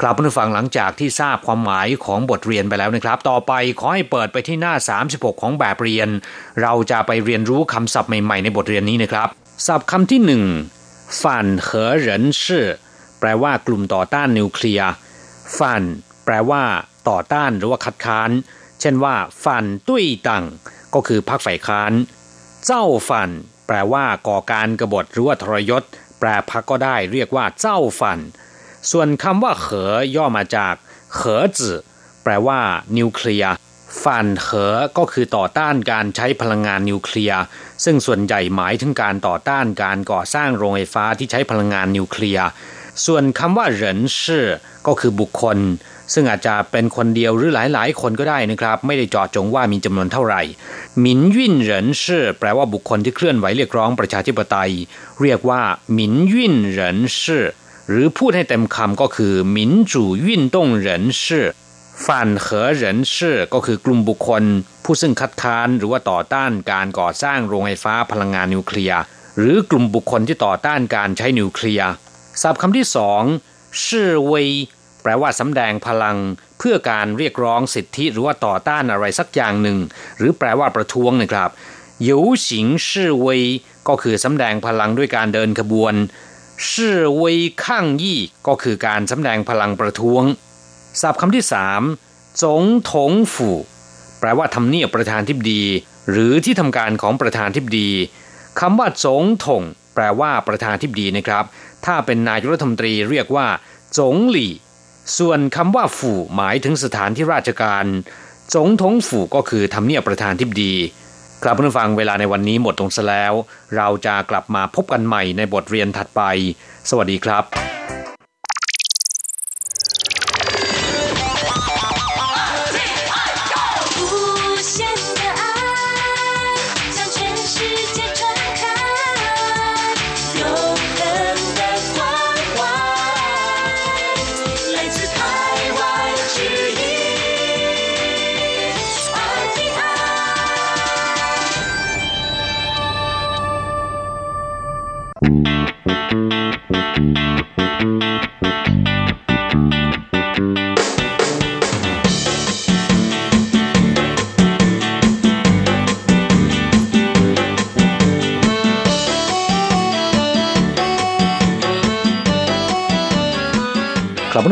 ครับผู้ฟังหลังจากที่ทราบความหมายของบทเรียนไปแล้วนะครับ ต่อไปขอให้เปิดไปที่หน้า 36 ของแบบเรียน เราจะไปเรียนรู้คำศัพท์ใหม่ๆในบทเรียนนี้นะครับ ศัพท์คำที่หนึ่งฝันเหอเหรินชื่อแปลว่ากลุ่มต่อต้านนิวเคลียร์ฝันแปลว่า ต่อต้านหรือว่าคัดค้าน เช่นว่าฝันตุ้ยตังก็คือพรรคฝ่ายค้าน เจ้าฝันแปลว่าก่อการกรบฏหรือว่าทรยศ แปลพักก็ได้เรียกว่าเจ้าฝัน ส่วนคำว่าเหอย่อมาจากเหอจือแปลว่า นิวเคลียร์ฝันเหอก็คือต่อต้านการใช้พลังงานนิวเคลียร์ซึ่งส่วนใหญ่หมายถึงการต่อต้านการก่อสร้างโรงไฟฟ้าที่ใช้พลังงานนิวเคลียร์ส่วนคำว่าเหรินชื่อก็คือบุคคล ซึ่งอาจจะเป็นคนเดียวหรือหลายๆ คนก็ได้นะครับ ไม่ได้เจาะจงว่ามีจำนวนเท่าไหร่หมินยิ่นเหรินชื่อแปลว่าบุคคลที่เคลื่อนไหวเรียกร้องประชาธิปไตย เรียกว่าหมินยิ่นเหรินชื่อหรือพูดให้เต็มคำก็คือหมินจู่ยิ่นต้งเหรินชื่อฝันเหอเหรินชื่อก็คือกลุ่มบุคคล ผู้ซึ่งคัดค้านหรือว่าต่อต้านการก่อสร้างโรงไฟฟ้าพลังงานนิวเคลียร์หรือกลุ่มบุคคลที่ต่อต้านการใช้นิวเคลียร์ศัพท์คำที่สองชื่อเวย แปลว่าสำแดงพลังเพื่อการเรียกร้องสิทธิหรือว่าต่อต้านอะไรสักอย่างหนึ่ง หรือแปลว่าประท้วงนะครับหยูฉิงชื่อเวยก็คือสำแดงพลังด้วยการเดินขบวนชื่อเวยข้างยี่ก็คือการสำแดงพลังประท้วงศัพท์คำที่สามจงถงฝูแปลว่าทำเนียบประธานทิบดี หรือที่ทำการของประธานทิบดีคำว่าจงถงแปลว่าประธานทิบดีนะครับ ถ้าเป็นนายกรัฐมนตรีเรียกว่าจงหลี่ ส่วนคำว่าฝู่หมายถึงสถานที่ราชการ สงทงฝู่ก็คือทำเนียบประธานทิบดีกลับมาฟังเวลาในวันนี้หมดลงซะแล้ว เราจะกลับมาพบกันใหม่ในบทเรียนถัดไป สวัสดีครับ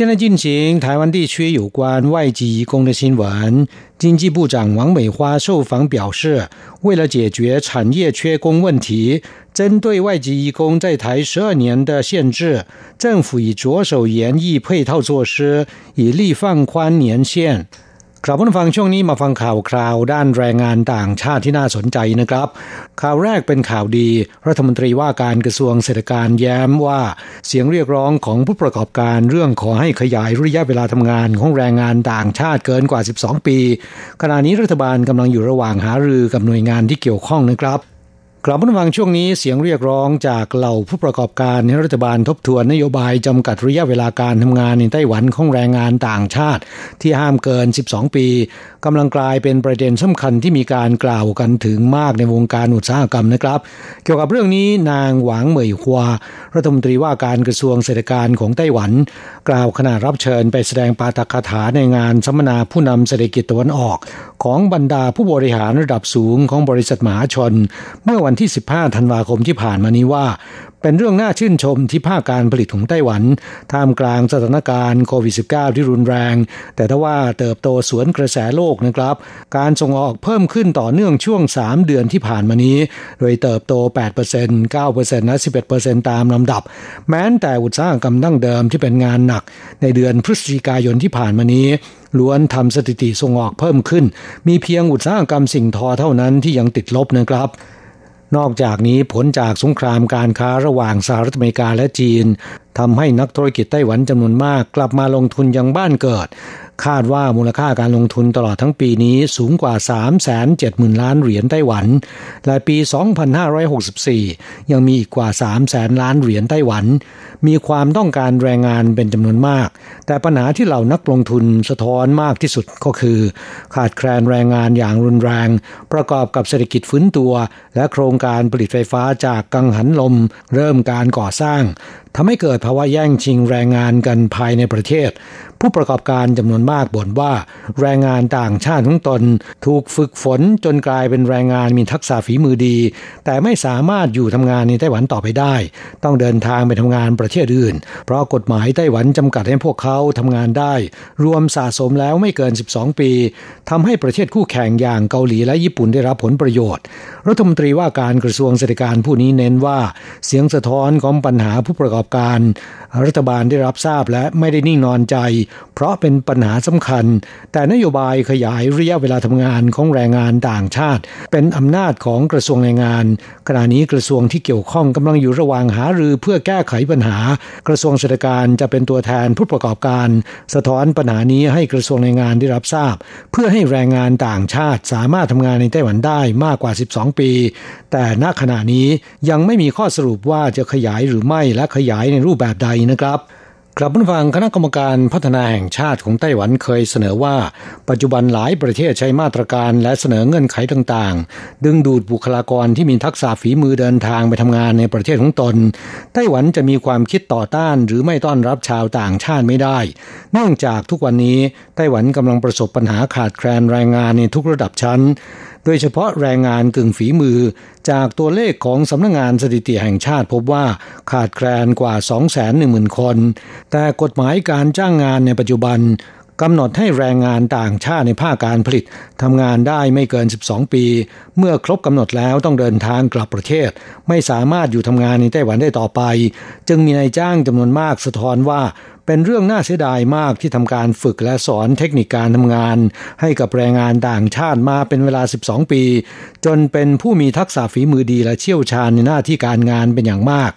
现在进行台湾地区有关外籍移工的新闻。经济部长王美花受访表示，为了解决产业缺工问题，针对外籍移工在台十二年的限制，政府已着手研议配套措施，以利放宽年限。 กลับมาฟังช่วงนี้มาฟังข่าวคราวด้านแรงงานต่างชาติที่น่าสนใจนะครับ ข่าวแรกเป็นข่าวดี รัฐมนตรีว่าการกระทรวงเศรษฐการแย้มว่า เสียงเรียกร้องของผู้ประกอบการเรื่องขอให้ขยายระยะเวลาทำงานของแรงงานต่างชาติเกินกว่า 12 ปี ขณะนี้รัฐบาลกำลังอยู่ระหว่างหารือกับหน่วยงานที่เกี่ยวข้องนะครับ กลับมาฟังช่วงนี้เสียงเรียกร้องจากเหล่าผู้ประกอบการให้รัฐบาลทบทวนนโยบายจำกัดระยะเวลาการทำงานในไต้หวันของแรงงานต่างชาติ ที่ห้ามเกิน 12 ปีกำลังกลายเป็นประเด็นสำคัญที่มีการกล่าวกันถึงมากในวงการอุตสาหกรรมนะครับ เกี่ยวกับเรื่องนี้นางหวังเหมยฮวารัฐมนตรีว่าการกระทรวงเศรษฐการของไต้หวัน กล่าวขณะรับเชิญไปแสดงปาฐกถาในงานสัมมนาผู้นำเศรษฐกิจตะวันออก ของบรรดาผู้บริหารระดับสูงของบริษัทมหาชนเมื่อวันที่ 15 ธันวาคมที่ผ่านมานี้ว่า เป็นเรื่องน่าชื่นชมที่ภาคการผลิตของไต้หวัน ท่ามกลางสถานการณ์โควิด -19 ที่รุนแรง แต่ถ้าว่าเติบโตสวนกระแสโลกนะครับ การส่งออกเพิ่มขึ้นต่อเนื่องช่วง 3 เดือนที่ผ่านมานี้ โดยเติบโต 8% 9%และ 11%ตามลำดับ แม้แต่อุตสาหกรรมดั้งเดิมที่เป็นงานหนัก ในเดือนพฤศจิกายนที่ผ่านมานี้ล้วนทำสถิติส่งออกเพิ่มขึ้น มีเพียงอุตสาหกรรมสิ่งทอเท่านั้นที่ยังติดลบนะครับ นอกจากนี้ผลจากสงครามการค้าระหว่างสหรัฐอเมริกาและจีน ทำให้นักธุรกิจไต้หวันจำนวนมากกลับมาลงทุนยังบ้านเกิด คาดว่ามูลค่าการลงทุนตลอดทั้งปีนี้สูงกว่า 370,000 ล้านเหรียญไต้หวัน และปี 2564 ยังมีอีกกว่า 300,000 ล้านเหรียญไต้หวัน มีความต้องการแรงงานเป็นจำนวนมาก แต่ปัญหาที่เหล่านักลงทุนสะท้อนมากที่สุดก็คือ ขาดแคลนแรงงานอย่างรุนแรง ประกอบกับเศรษฐกิจฟื้นตัว และโครงการผลิตไฟฟ้าจากกังหันลม เริ่มการก่อสร้างทำให้เกิดภาวะแย่งชิงแรงงานกันภายในประเทศ ผู้ประกอบการจำนวนมากบ่นว่า แรงงานต่างชาติของตน ถูกฝึกฝนจนกลายเป็นแรงงานมีทักษะฝีมือดี แต่ไม่สามารถอยู่ทำงานในไต้หวันต่อไปได้ ต้องเดินทางไปทำงานประเทศอื่น เพราะกฎหมายไต้หวันจำกัดให้พวกเขาทำงานได้ รวมสะสมแล้วไม่เกิน 12 ปีทำให้ประเทศคู่แข่งอย่างเกาหลีและญี่ปุ่นได้รับผลประโยชน์ รัฐมนตรีว่าการกระทรวงเศรษฐการผู้นี้เน้นว่าเสียงสะท้อนของปัญหาผู้ประกอบการ รัฐบาลได้รับทราบและไม่ได้นิ่งนอนใจเพราะเป็นปัญหาสำคัญ แต่นโยบายขยายระยะเวลาทำงานของแรงงานต่างชาติ เป็นอำนาจของกระทรวงแรงงาน ขณะนี้กระทรวงที่เกี่ยวข้องกำลังอยู่ระหว่างหารือเพื่อแก้ไขปัญหา กระทรวงเศรษฐการจะเป็นตัวแทนผู้ประกอบการ สะท้อนปัญหานี้ให้กระทรวงแรงงานได้รับทราบ เพื่อให้แรงงานต่างชาติสามารถทำงานในไต้หวันได้มากกว่า 12 ปี แต่ณขณะนี้ยังไม่มีข้อสรุปว่าจะขยายหรือไม่และขยายในรูปแบบใดนะครับ กลับมาฟังคณะกรรมการพัฒนาแห่งชาติของไต้หวันเคยเสนอว่า ปัจจุบันหลายประเทศใช้มาตรการและเสนอเงื่อนไขต่างๆ ดึงดูดบุคลากรที่มีทักษะฝีมือเดินทางไปทำงานในประเทศของตน ไต้หวันจะมีความคิดต่อต้านหรือไม่ต้อนรับชาวต่างชาติไม่ได้ เนื่องจากทุกวันนี้ไต้หวันกำลังประสบปัญหาขาดแคลนแรงงานในทุกระดับชั้นโดยเฉพาะแรงงานกึ่งฝีมือ จากตัวเลขของสำนักงงานสถิติแห่งชาติพบว่าขาดแคลนกว่า 210,000 คน แต่กฎหมายการจ้างงานในปัจจุบันกำหนดให้แรงงานต่างชาติในภาคการผลิตทำงานได้ไม่เกิน 12 ปี เมื่อครบกำหนดแล้วต้องเดินทางกลับประเทศ ไม่สามารถอยู่ทำงานในไต้หวันได้ต่อไป จึงมีนายจ้างจำนวนมากสะท้อนว่าเป็นเรื่องน่าเสียดายมากที่ทำการฝึกและสอนเทคนิคการทำงาน ให้กับแรงงานต่างชาติมาเป็นเวลา 12 ปี จนเป็นผู้มีทักษะฝีมือดีและเชี่ยวชาญในหน้าที่การงานเป็นอย่างมาก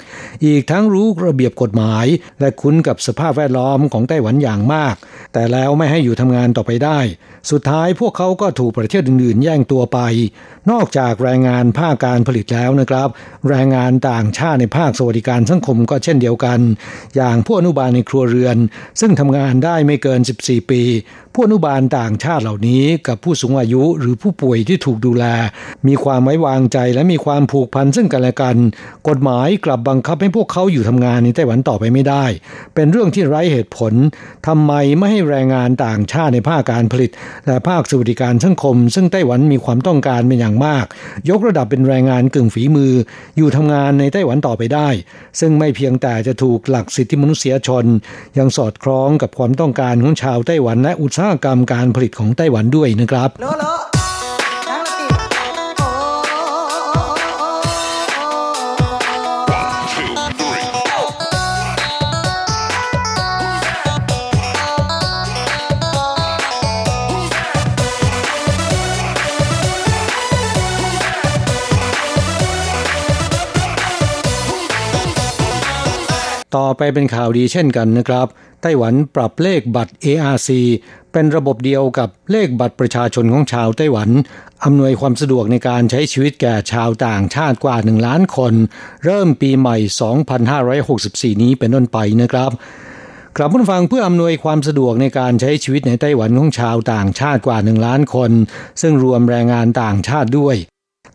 อีกทั้งรู้ระเบียบกฎหมาย และคุ้นกับสภาพแวดล้อมของไต้หวันอย่างมาก แต่แล้วไม่ให้อยู่ทำงานต่อไปได้ สุดท้ายพวกเขาก็ถูกประเทศอื่นๆ แย่งตัวไป นอกจากแรงงานภาคการผลิตแล้วนะครับ แรงงานต่างชาติในภาคสวัสดิการสังคมก็เช่นเดียวกัน อย่างผู้อนุบาลในครัวเรือน ซึ่งทำงานได้ไม่เกิน 14 ปี ผู้อนุบาลต่างชาติเหล่านี้กับผู้สูงอายุหรือผู้ป่วยที่ถูกดูแล มีความไว้วางใจและมีความผูกพันซึ่งกันและกัน กฎหมายกลับบังคับให้พวกเขาอยู่ทำงานในไต้หวันต่อไปไม่ได้ เป็นเรื่องที่ไร้เหตุผลทำไมไม่ให้แรงงานต่างชาติในภาคการผลิต และภาคสวัสดิการสังคม ซึ่งไต้หวันมีความต้องการเป็นอย่างมาก ยกระดับเป็นแรงงานกึ่งฝีมือ อยู่ทำงานในไต้หวันต่อไปได้ ซึ่งไม่เพียงแต่จะถูกหลักสิทธิมนุษยชน ยังสอดคล้องกับความต้องการของชาวไต้หวันและอุตสาหกรรมการผลิตของไต้หวันด้วยนะครับต่อไปเป็นข่าวดีเช่นกันนะครับ ไต้หวันปรับเลขบัตร ARC เป็นระบบเดียวกับเลขบัตรประชาชนของชาวไต้หวัน อำนวยความสะดวกในการใช้ชีวิตแก่ชาวต่างชาติกว่า 1 ล้านคน เริ่มปีใหม่ 2564 นี้เป็นต้นไปนะครับกลับมาฟังเพื่ออำนวยความสะดวกในการใช้ชีวิตในไต้หวันของชาวต่างชาติกว่า 1 ล้านคน ซึ่งรวมแรงงานต่างชาติด้วย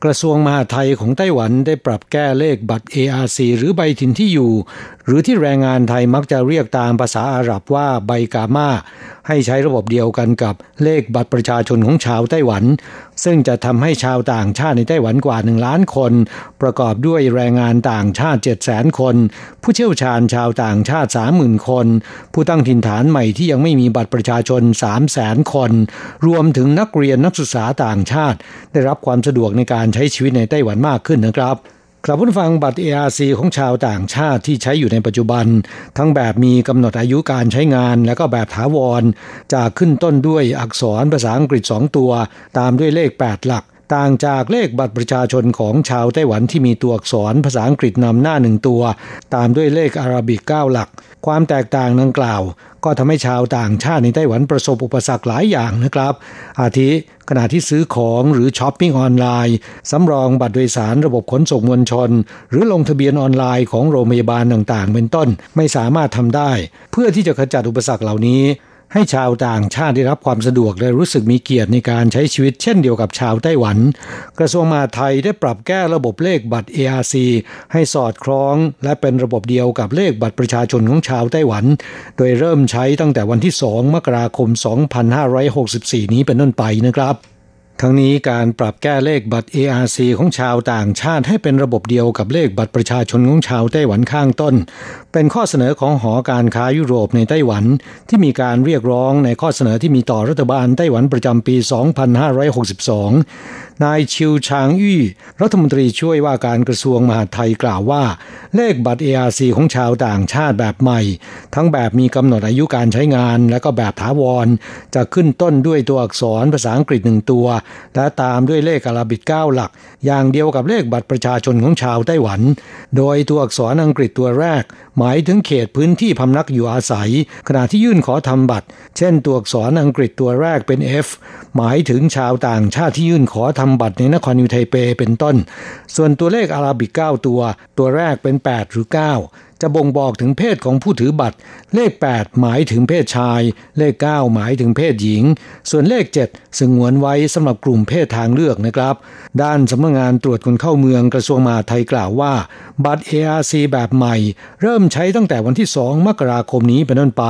กระทรวงมหาดไทยของไต้หวันได้ปรับแก้เลขบัตร ARC หรือใบถิ่นที่อยู่ หรือที่แรงงานไทยมักจะเรียกตามภาษาอาหรับว่าใบกามาให้ใช้ระบบเดียวกันกับเลขบัตรประชาชนของชาวไต้หวัน ซึ่งจะทำให้ชาวต่างชาติในไต้หวันกว่าหนึ่งล้านคน ประกอบด้วยแรงงานต่างชาติ7 0 0 0 0คน ผู้เชี่ยวชาญชาวต่างชาติ 30,000 คน ผู้ตั้งถิ่นฐานใหม่ที่ยังไม่มีบัตรประชาชน 3 0 0 0 0 0 คน รวมถึงนักเรียนนักศึกษาต่างชาติ ได้รับความสะดวกในการใช้ชีวิตในไต้หวันมากขึ้นนะครับ กลับผู้ฟังบัตร ARC ของชาวต่างชาติที่ใช้อยู่ในปัจจุบัน ทั้งแบบมีกำหนดอายุการใช้งานและก็แบบถาวรจะขึ้นต้นด้วยอักษรภาษาอังกฤษ 2 ตัว ตามด้วยเลข 8 หลัก ต่างจากเลขบัตรประชาชนของชาวไต้หวันที่มีตัวอักษรภาษาอังกฤษนำหน้าหนึ่งตัว ตามด้วยเลขอาราบิก9หลัก ความแตกต่างดังกล่าว ก็ทำให้ชาวต่างชาติในไต้หวันประสบอุปสรรคหลายอย่างนะครับ อาทิขณะที่ซื้อของหรือช้อปปิ้งออนไลน์สำรองบัตรโดยสารระบบขนส่งมวลชน หรือลงทะเบียนออนไลน์ของโรงพยาบาลต่างๆ เป็นต้นไม่สามารถทำได้ เพื่อที่จะขจัดอุปสรรคเหล่านี้ ให้ชาวต่างชาติได้รับความสะดวกและรู้สึกมีเกียรติในการใช้ชีวิตเช่นเดียวกับชาวไต้หวัน กระทรวงมหาดไทยได้ปรับแก้ระบบเลขบัตร ARC ให้สอดคล้องและเป็นระบบเดียวกับเลขบัตรประชาชนของชาวไต้หวัน โดยเริ่มใช้ตั้งแต่วันที่ 2 มกราคม 2564 นี้เป็นต้นไปนะครับทั้งนี้การปรับแก้เลขบัตร ARC ของชาวต่างชาติให้เป็นระบบเดียวกับเลขบัตรประชาชนของชาวไต้หวันข้างต้นเป็นข้อเสนอของหอการค้ายุโรปในไต้หวันที่มีการเรียกร้องในข้อเสนอที่มีต่อรัฐบาลไต้หวันประจำปี 2562 นายชิวชางอี้รัฐมนตรีช่วยว่าการกระทรวงมหาดไทยกล่าวว่า เลขบัตร ARC ของชาวต่างชาติแบบใหม่ ทั้งแบบมีกำหนดอายุการใช้งาน และก็แบบถาวร จะขึ้นต้นด้วยตัวอักษรภาษาอังกฤษหนึ่งตัว และตามด้วยเลขอาราบิกเก้าหลัก อย่างเดียวกับเลขบัตรประชาชนของชาวไต้หวัน โดยตัวอักษรอังกฤษตัวแรก หมายถึงเขตพื้นที่พำนักอยู่อาศัย ขณะที่ยื่นขอทำบัตร เช่นตัวอักษรอังกฤษตัวแรกเป็น F หมายถึงชาวต่างชาติที่ยื่นขอทำบัตรในนครนิวไทเปเป็นต้น ส่วนตัวเลขอาราบิก9ตัว ตัวแรกเป็น 8 หรือ 9 จะบ่งบอกถึงเพศของผู้ถือบัตร เลข 8 หมายถึงเพศชาย เลข 9 หมายถึงเพศหญิง ส่วนเลข 7 สงวนไว้สำหรับกลุ่มเพศทางเลือกนะครับ ด้านสำนักงานตรวจคนเข้าเมืองกระทรวงมหาดไทยกล่าวว่า บัตร ARC แบบใหม่ เริ่มใช้ตั้งแต่วันที่ 2 มกราคมนี้เป็นต้นไป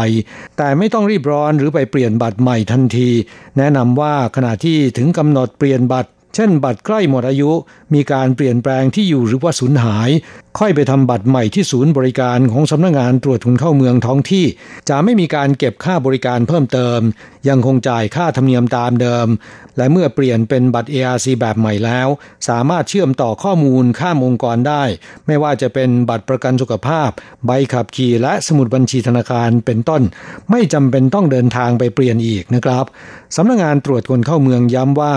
แต่ไม่ต้องรีบร้อนหรือไปเปลี่ยนบัตรใหม่ทันที แนะนำว่าขณะที่ถึงกำหนดเปลี่ยนบัตร เช่น บัตรใกล้หมดอายุ มีการเปลี่ยนแปลงที่อยู่หรือว่าสูญหาย ค่อยไปทำบัตรใหม่ที่ศูนย์บริการของสำนักงงานตรวจคนเข้าเมืองท้องที่ จะไม่มีการเก็บค่าบริการเพิ่มเติม ยังคงจ่ายค่าธรรมเนียมตามเดิม และเมื่อเปลี่ยนเป็นบัตร ARC แบบใหม่แล้ว สามารถเชื่อมต่อข้อมูลข้ามองค์กรได้ ไม่ว่าจะเป็นบัตรประกันสุขภาพ ใบขับขี่และสมุดบัญชีธนาคารเป็นต้น ไม่จำเป็นต้องเดินทางไปเปลี่ยนอีกนะครับสำนักงงานตรวจคนเข้าเมืองย้ำว่า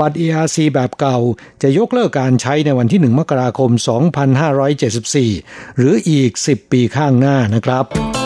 บัตร ARC แบบเก่า จะยกเลิกการใช้ในวันที่ 1 มกราคม 2574 หรืออีก 10 ปีข้างหน้านะครับ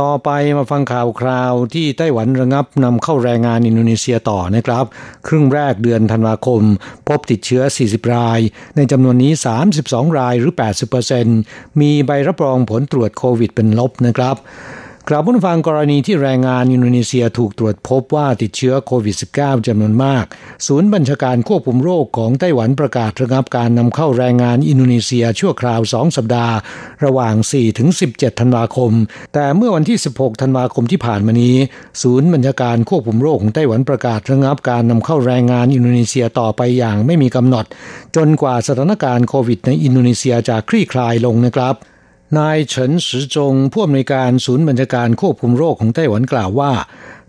ต่อไปมาฟังข่าวคราวที่ไต้หวันระงับนำเข้าแรงงานอินโดนีเซียต่อนะครับ ครึ่งแรกเดือนธันวาคม พบติดเชื้อ 40 ราย ในจำนวนนี้ 32 รายหรือ 80%มีใบรับรองผลตรวจโควิดเป็นลบนะครับ กล่าวผู้ฟังกรณีที่แรงงานอินโดนีเซียถูกตรวจพบว่าติดเชื้อโควิด -19 จำนวนมาก ศูนย์บัญชาการควบคุมโรคของไต้หวันประกาศระงับการนำเข้าแรงงานอินโดนีเซียชั่วคราว 2 สัปดาห์ ระหว่าง 4 ถึง 17 ธันวาคม แต่เมื่อวันที่ 16 ธันวาคมที่ผ่านมานี้ ศูนย์บัญชาการควบคุมโรคของไต้หวันประกาศระงับการนำเข้าแรงงานอินโดนีเซียต่อไปอย่างไม่มีกำหนด จนกว่าสถานการณ์โควิดในอินโดนีเซียจะคลี่คลายลงนะครับ นายเฉินสือจงผู้อำนวยการศูนย์บัญชาการควบคุมโรคของไต้หวันกล่าวว่า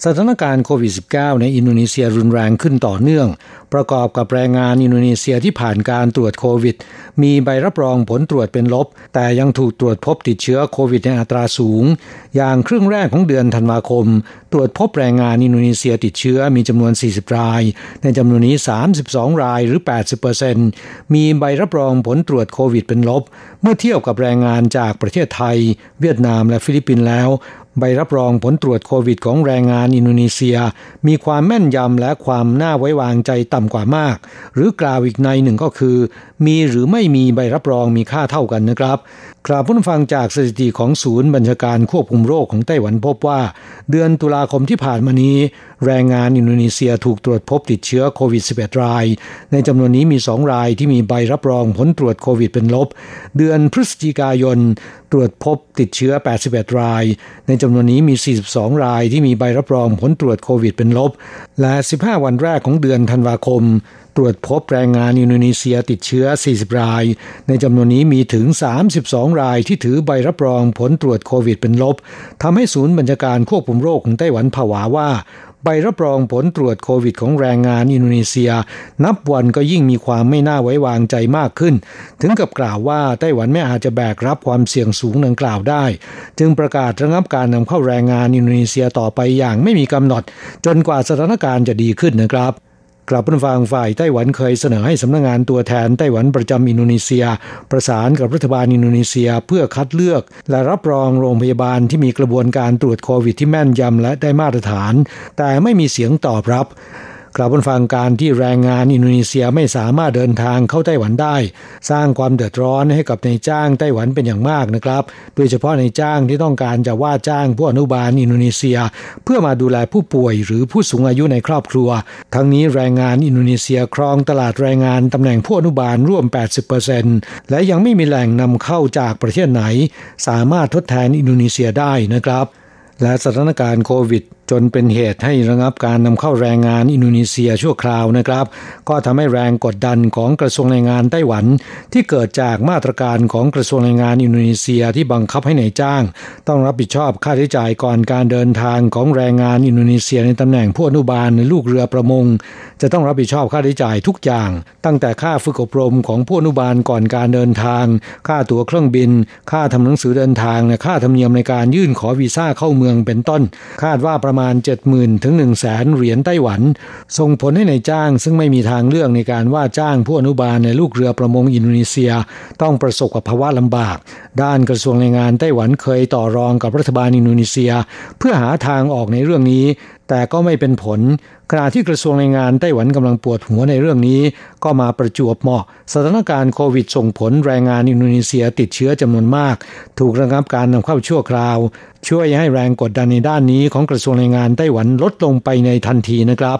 สถานการณ์โควิด -19 ในอินโดนีเซียรุนแรงขึ้นต่อเนื่อง ประกอบกับแรงงานอินโดนีเซียที่ผ่านการตรวจโควิด มีใบรับรองผลตรวจเป็นลบ แต่ยังถูกตรวจพบติดเชื้อโควิดในอัตราสูง อย่างครึ่งแรกของเดือนธันวาคม ตรวจพบแรงงานอินโดนีเซียติดเชื้อมีจำนวน 40 ราย ในจำนวนนี้ 32 รายหรือ 80%มีใบรับรองผลตรวจโควิดเป็นลบ เมื่อเทียบกับแรงงานจากประเทศไทย เวียดนามและฟิลิปปินส์แล้ว ใบรับรองผลตรวจโควิดของแรงงานอินโดนีเซีย มีความแม่นยำและความน่าไว้วางใจต่ำกว่ามาก หรือกล่าวอีกในหนึ่งก็คือ มีหรือไม่มีใบรับรองมีค่าเท่ากันนะครับ กล่าวผู้ฟังจากสถิติของศูนย์บัญชาการควบคุมโรคของไต้หวันพบว่า เดือนตุลาคมที่ผ่านมานี้ แรงงานอินโดนีเซียถูกตรวจพบติดเชื้อโควิด -11 ราย ในจำนวนนี้มี 2 รายที่มีใบรับรองผลตรวจโควิดเป็นลบ เดือนพฤศจิกายน ตรวจพบติดเชื้อ 81 ราย ในจำนวนนี้มี 42 รายที่มีใบรับรองผลตรวจโควิดเป็นลบ และ 15 วันแรกของเดือนธันวาคม ตรวจพบแรงงานอินโดนีเซียติดเชื้อ 40 ราย ในจำนวนนี้มีถึง 32 รายที่ถือใบรับรองผลตรวจโควิดเป็นลบทำให้ศูนย์บัญชาการควบคุมโรคของไต้หวันผวาว่า ใบรับรองผลตรวจโควิดของแรงงานอินโดนีเซีย นับวันก็ยิ่งมีความไม่น่าไว้วางใจมากขึ้น ถึงกับกล่าวว่าไต้หวันไม่อาจจะแบกรับความเสี่ยงสูงดังกล่าวได้ จึงประกาศระงับการนำเข้าแรงงานอินโดนีเซียต่อไปอย่างไม่มีกำหนด จนกว่าสถานการณ์จะดีขึ้นนะครับ กลับผู้ฟังฝ่ายไต้หวันเคยเสนอให้สำนักงงานตัวแทนไต้หวันประจำอินโดนีเซีย ประสานกับรัฐบาลอินโดนีเซียเพื่อคัดเลือก และรับรองโรงพยาบาลที่มีกระบวนการตรวจโควิดที่แม่นยำและได้มาตรฐาน แต่ไม่มีเสียงตอบรับ กล่าวบนฟังการที่แรงงานอินโดนีเซียไม่สามารถเดินทางเข้าไต้หวันได้ สร้างความเดือดร้อนให้กับในจ้างไต้หวันเป็นอย่างมากนะครับ โดยเฉพาะในจ้างที่ต้องการจะว่าจ้างผู้อนุบาลอินโดนีเซีย เพื่อมาดูแลผู้ป่วยหรือผู้สูงอายุในครอบครัว ทั้งนี้แรงงานอินโดนีเซียครองตลาดแรงงานตำแหน่งผู้อนุบาลร่วม 80%และยังไม่มีแหล่งนำเข้าจากประเทศไหน สามารถทดแทนอินโดนีเซียได้นะครับและสถานการณ์โควิด จนเป็นเหตุให้ระงับการนำเข้าแรงงานอินโดนีเซียชั่วคราวนะครับ ก็ทำให้แรงกดดันของกระทรวงแรงงานไต้หวัน ที่เกิดจากมาตรการของกระทรวงแรงงานอินโดนีเซียที่บังคับให้ในายจ้าง ต้องรับผิดชอบค่าใช้จ่ายก่อนการเดินทางของแรงงานอินโดนีเซียในตำแหน่งผู้อนุบาลในลูกเรือประมง จะต้องรับผิดชอบค่าใช้จ่ายทุกอย่าง ตั้งแต่ค่าฝึกอบรมของผู้อนุบาลก่อนการเดินทาง ค่าตั๋วเครื่องบิน ค่าทำหนังสือเดินทางและค่าธรรมเนียมในการยื่นขอวีซ่าเข้าเมืองเป็นต้น คาดว่าประมาณ 70,000ถึง100,000เหรียญไต้หวัน ส่งผลให้ในจ้างซึ่งไม่มีทางเลือกในการว่าจ้างผู้อนุบาลในลูกเรือประมงอินโดนีเซีย ต้องประสบกับภาวะลำบาก ด้านกระทรวงแรงงานไต้หวันเคยต่อรองกับรัฐบาลอินโดนีเซีย เพื่อหาทางออกในเรื่องนี้ แต่ก็ไม่เป็นผล ขณะที่กระทรวงแรงงานไต้หวันกำลังปวดหัวในเรื่องนี้ ก็มาประจวบเหมาะ สถานการณ์โควิดส่งผลแรงงานอินโดนีเซียติดเชื้อจำนวนมาก ถูกระงับการนำเข้าชั่วคราว ช่วยให้แรงกดดันในด้านนี้ของกระทรวงแรงงานไต้หวันลดลงไปในทันทีนะครับ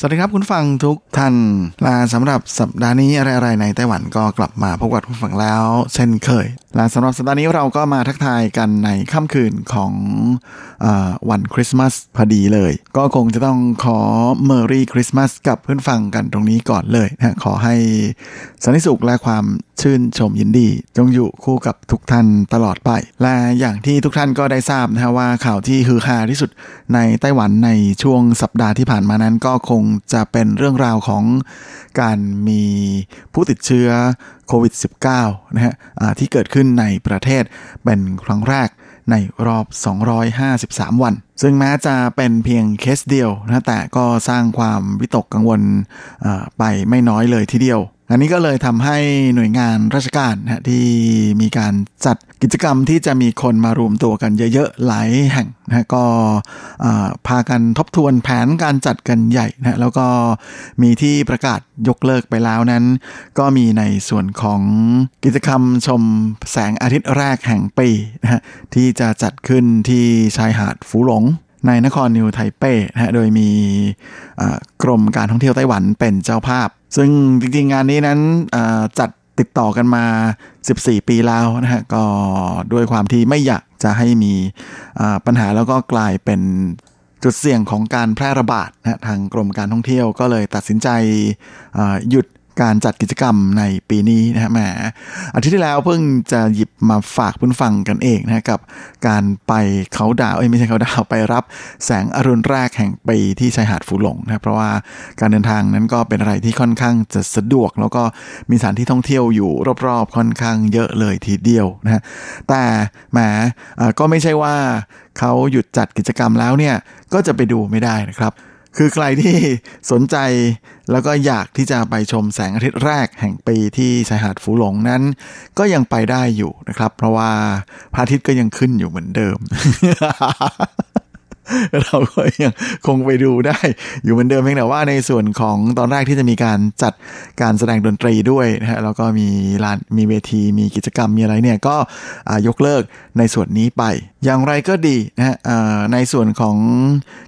สวัสดีครับคุณฟังทุกท่านลาสำหรับสัปดาห์นี้อะไรๆในไต้หวันก็กลับมาพบกับคุณฟังแล้วเช่นเคยและสำหรับสัปดาห์นี้เราก็มาทักทายกันในค่ำคืนของอวันคริสต์มาสพอดีเลย ก็คงจะต้องขอเมอรี่คริสต์มาสกับเพื่อนฟังกันตรงนี้ก่อนเลยนะขอให้สันติสุขและความชื่นชมยินดี จงอยู่คู่กับทุกท่านตลอดไป และอย่างที่ทุกท่านก็ได้ทราบนะว่าข่าวที่ฮือฮาที่สุดในไต้หวันในช่วงสัปดาห์ที่ผ่านมานั้นก็คงจะเป็นเรื่องราวของการมีผู้ติดเชื้อโควิด -19 นะฮะที่เกิดขึ้นในประเทศเป็นครั้งแรกในรอบ 253 วัน ซึ่งแม้จะเป็นเพียงเคสเดียวนะแต่ก็สร้างความวิตกกังวลไปไม่น้อยเลยทีเดียว อันนี้ก็เลยทำให้หน่วยงานราชการนะที่มีการจัดกิจกรรมที่จะมีคนมารวมตัวกันเยอะๆหลายแห่งนะก็พากันทบทวนแผนการจัดกันใหญ่นะแล้วก็มีที่ประกาศยกเลิกไปแล้วนั้น ก็มีในส่วนของกิจกรรมชมแสงอาทิตย์แรกแห่งปีนะที่จะจัดขึ้นที่ชายหาดฟูหลงในนครนิวไทเป้นะฮะ โดยมีกรมการท่องเที่ยวไต้หวันเป็นเจ้าภาพ ซึ่งจริงๆงานนี้นั้นจัดติดต่อกันมา 14 ปีแล้วนะฮะก็ด้วยความที่ไม่อยากจะให้มีปัญหาแล้วก็กลายเป็นจุดเสี่ยงของการแพร่ระบาดนะทางกรมการท่องเที่ยวก็เลยตัดสินใจหยุด การจัดกิจกรรมในปีนี้นะฮะแหมอาทิตย์ที่แล้วเพิ่งจะหยิบมาฝากเพื่อนฟังกันเองนะกับ การไปเขาดาวเอ้ยไม่ใช่เขาดาวไปรับ แสงอรุณแรกแห่งปีที่ชายหาดฟูหลงนะเพราะว่าการเดินทางนั้นก็เป็นอะไรที่ค่อนข้างจะสะดวก แล้วก็มีสถานที่ท่องเที่ยวอยู่รอบๆค่อนข้างเยอะเลยทีเดียวนะฮะแต่แหมก็ไม่ใช่ว่าเขาหยุดจัดกิจกรรมแล้วเนี่ยก็จะไปดูไม่ได้นะครับ คือใครที่สนใจแล้วก็อยากที่จะไปชมแสงอาทิตย์แรกแห่งปีที่ชายหาดฝูหลงนั้น ก็ยังไปได้อยู่นะครับ เพราะว่าพระอาทิตย์ก็ยังขึ้นอยู่เหมือนเดิม เราก็ยังคงไปดูได้ อยู่เหมือนเดิมเพียงแต่ว่าในส่วนของตอนแรกที่จะมีการจัดการแสดงดนตรีด้วยนะฮะแล้วก็มีลานมีเวทีมีกิจกรรมมีอะไรเนี่ยก็ยกเลิกในส่วนนี้ไป อย่างไรก็ดีนะฮะในส่วนของ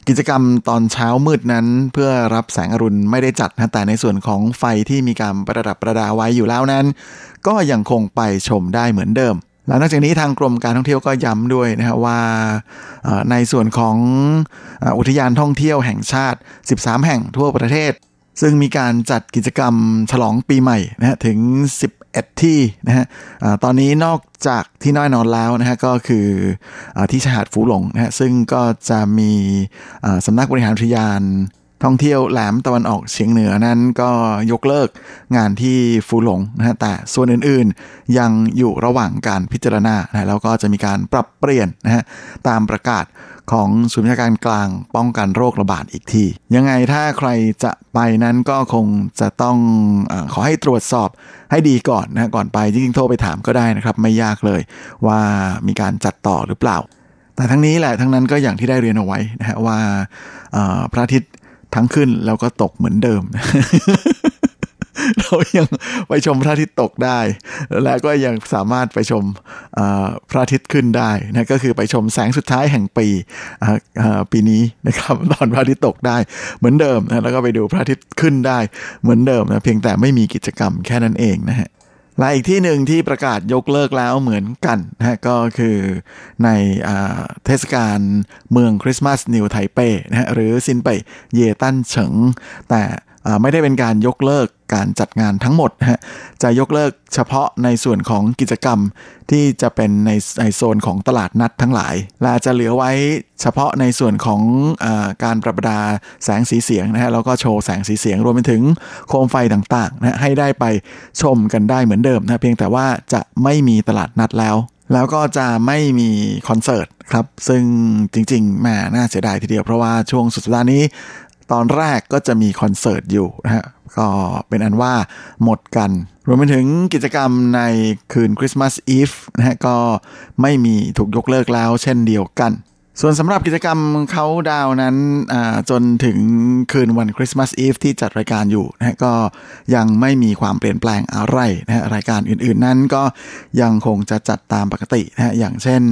กิจกรรมตอนเช้ามืดนั้น เพื่อรับแสงอรุณไม่ได้จัดนะแต่ในส่วนของไฟที่มีการประดับประดาไว้อยู่แล้วนั้น ก็ยังคงไปชมได้เหมือนเดิม แล้วนอกจากนี้ทางกรมการท่องเที่ยวก็ย้ำด้วยนะครับว่าในส่วนของอุทยานท่องเที่ยวแห่งชาติ 13 แห่งทั่วประเทศ ซึ่งมีการจัดกิจกรรมฉลองปีใหม่นะฮะถึง 11 ที่นะฮะตอนนี้นอกจากที่น้อยนอนแล้วนะฮะก็คือที่ชายหาดฟูหลงนะฮะซึ่งก็จะมีสำนักบริหารอุทยาน ท่องเที่ยวแหลมตะวันออกเฉียงเหนือนั้นก็ยกเลิกงานที่ฟูหลงนะฮะแต่ส่วนอื่นๆยังอยู่ระหว่างการพิจารณานะแล้วก็จะมีการปรับเปลี่ยนนะฮะตามประกาศของศูนย์ราชการกลางป้องกันโรคระบาดอีกที ยังไงถ้าใครจะไปนั้นก็คงจะต้องอขอให้ตรวจสอบให้ดีก่อนนะก่อนไปจริงๆโทรไปถามก็ได้นะครับ ไม่ยากเลยว่ามีการจัดต่อหรือเปล่าแต่ทั้งนี้แหละทั้งนั้นก็อย่างที่ได้เรียนเอาไว้นะฮะว่าพระอาทิตย์ ทั้งขึ้นแล้วก็ตกเหมือนเดิม เรายังไปชมพระอาทิตย์ตกได้ และก็ยังสามารถไปชมพระอาทิตย์ขึ้นได้นะก็คือไปชมแสงสุดท้ายแห่งปีปีนี้นะครับตอนพระอาทิตย์ตกได้เหมือนเดิมนะแล้วก็ไปดูพระอาทิตย์ขึ้นได้เหมือนเดิมนะเพียงแต่ไม่มีกิจกรรมแค่นั้นเองนะฮะ และอีกที่หนึ่งที่ประกาศยกเลิกแล้วเหมือนกันนะก็คือในเทศกาลเมืองคริสต์มาสนิวไทเป้นะฮะหรือซินเป่เยตันเฉิง แต่ ไม่ได้เป็นการยกเลิกการจัดงานทั้งหมดฮะจะยกเลิกเฉพาะในส่วนของกิจกรรมที่จะเป็นในในโซนของตลาดนัดทั้งหลาย และจะเหลือไว้เฉพาะในส่วนของอการประดาแสงสีเสียงนะฮะแล้วก็โชว์แสงสีเสียงรวมไปถึงโคมไฟต่างๆนะให้ได้ไปชมกันได้เหมือนเดิมนะเพียงแต่ว่าจะไม่มีตลาดนัดแล้วแล้วก็จะไม่มีคอนเสิร์ตครับ ซึ่งจริงๆแม่น่าเสียดายทีเดียวเพราะว่าช่วงสุดสัปดาห์นี้ ตอนแรกก็จะมีคอนเสิร์ตอยู่นะฮะก็เป็นอันว่าหมดกัน รวมไปถึงกิจกรรมในคืนคริสต์มาสอีฟนะฮะก็ไม่มีถูกยกเลิกแล้วเช่นเดียวกัน ส่วนสำหรับกิจกรรมเขาดาวนั้นจนถึงคืนวันคริสต์มาสอีฟที่จัดรายการอยู่นะก็ยังไม่มีความเปลี่ยนแปลงอะไรนะรายการอื่นๆนั้นก็ยังคงจะจัดตามปกตินะอย่างเช่น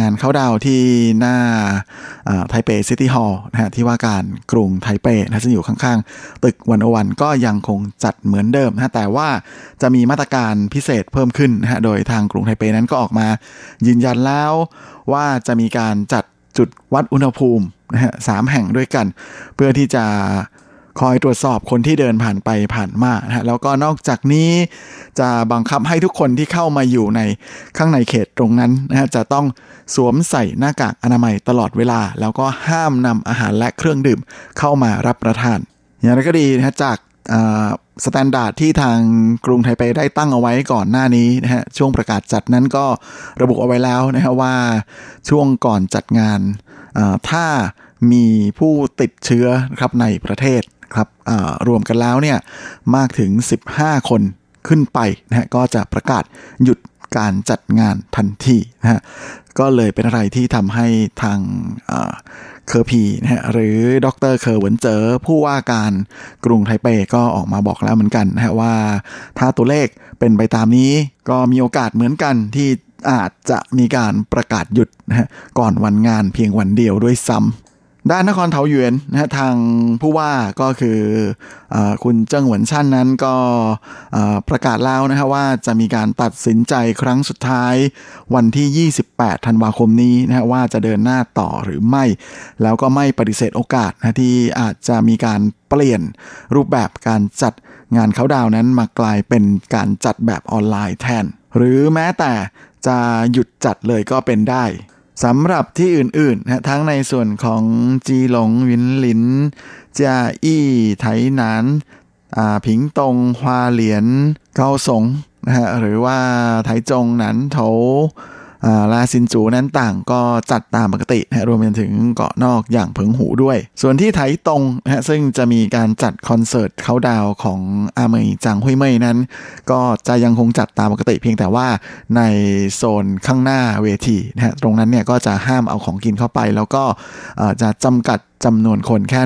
งานเขาดาวที่หน้า Taipei City Hall นะที่ว่าการกรุงไทเปนะซึ่งอยู่ข้างๆ ตึก One O One ก็ยังคงจัดเหมือนเดิมนะแต่ว่าจะมีมาตรการพิเศษเพิ่มขึ้นนะโดยทางกรุงไทเปนั้นก็ออกมายืนยันแล้วว่าจะมีการจัดจุดวัดอุณหภูมินะฮะสามแห่งด้วยกัน เพื่อที่จะคอยตรวจสอบคนที่เดินผ่านไปผ่านมานะฮะแล้วก็นอกจากนี้จะบังคับให้ทุกคนที่เข้ามาอยู่ในข้างในเขตตรงนั้นนะฮะจะต้องสวมใส่หน้ากากอนามัยตลอดเวลา แล้วก็ห้ามนำอาหารและเครื่องดื่มเข้ามารับประทาน อย่างไรก็ดีนะจาก standard ที่ทางกรุงไทเปได้ตั้งเอาไว้ก่อนหน้านี้นะฮะช่วงประกาศจัดนั้นก็ระบุเอาไว้แล้วนะฮะว่าช่วงก่อนจัดงานถ้ามีผู้ติดเชื้อครับในประเทศครับรวมกันแล้วเนี่ยมากถึง 15 คนขึ้นไปนะฮะก็จะประกาศหยุดการจัดงานทันทีนะฮะก็เลยเป็นอะไรที่ทำให้ทาง เคอร์พีนะฮะหรือดร.เคอเหวินเจ๋อผู้ว่าการกรุงไทเปก็ออกมาบอกแล้วเหมือนกันนะฮะว่า ถ้าตัวเลขเป็นไปตามนี้ก็มีโอกาสเหมือนกันที่อาจจะมีการประกาศหยุดนะฮะก่อนวันงานเพียงวันเดียวด้วยซ้ำ ด้านนครเทาหยวนนะทางผู้ว่าก็คืออคุณเจิ้งหวนชั่นนั้นก็ประกาศแล้วนะครับว่าจะมีการตัดสินใจครั้งสุดท้ายวันที่ 28 ธันวาคมนี้นะฮะว่าจะเดินหน้าต่อหรือไม่ แล้วก็ไม่ปฏิเสธโอกาสนะที่อาจจะมีการเปลี่ยนรูปแบบการจัดงานเขาดาวนั้นมากลายเป็นการจัดแบบออนไลน์แทน หรือแม้แต่จะหยุดจัดเลยก็เป็นได้ สำหรับที่อื่นๆนะทั้งในส่วนของจีหลงวินหลินจาอี้ไถหนานผิงตงฮวาเหลียนเกาสงนะฮะหรือว่าไถจงหนันโถ ลาซินจูนั้นต่างก็จัดตามปกตินะรวมไปถึงเกาะนอกอย่างเพิงหูด้วย ส่วนที่ไถตรงนะซึ่งจะมีการจัดคอนเสิร์ตเขาดาวของอาเมยจางฮุ่ยเม่ยนั้น ก็จะยังคงจัดตามปกติเพียงแต่ว่าในโซนข้างหน้าเวทีนะตรงนั้นเนี่ยก็จะห้ามเอาของกินเข้าไป แล้วก็จะจำกัดจำนวนคนแค่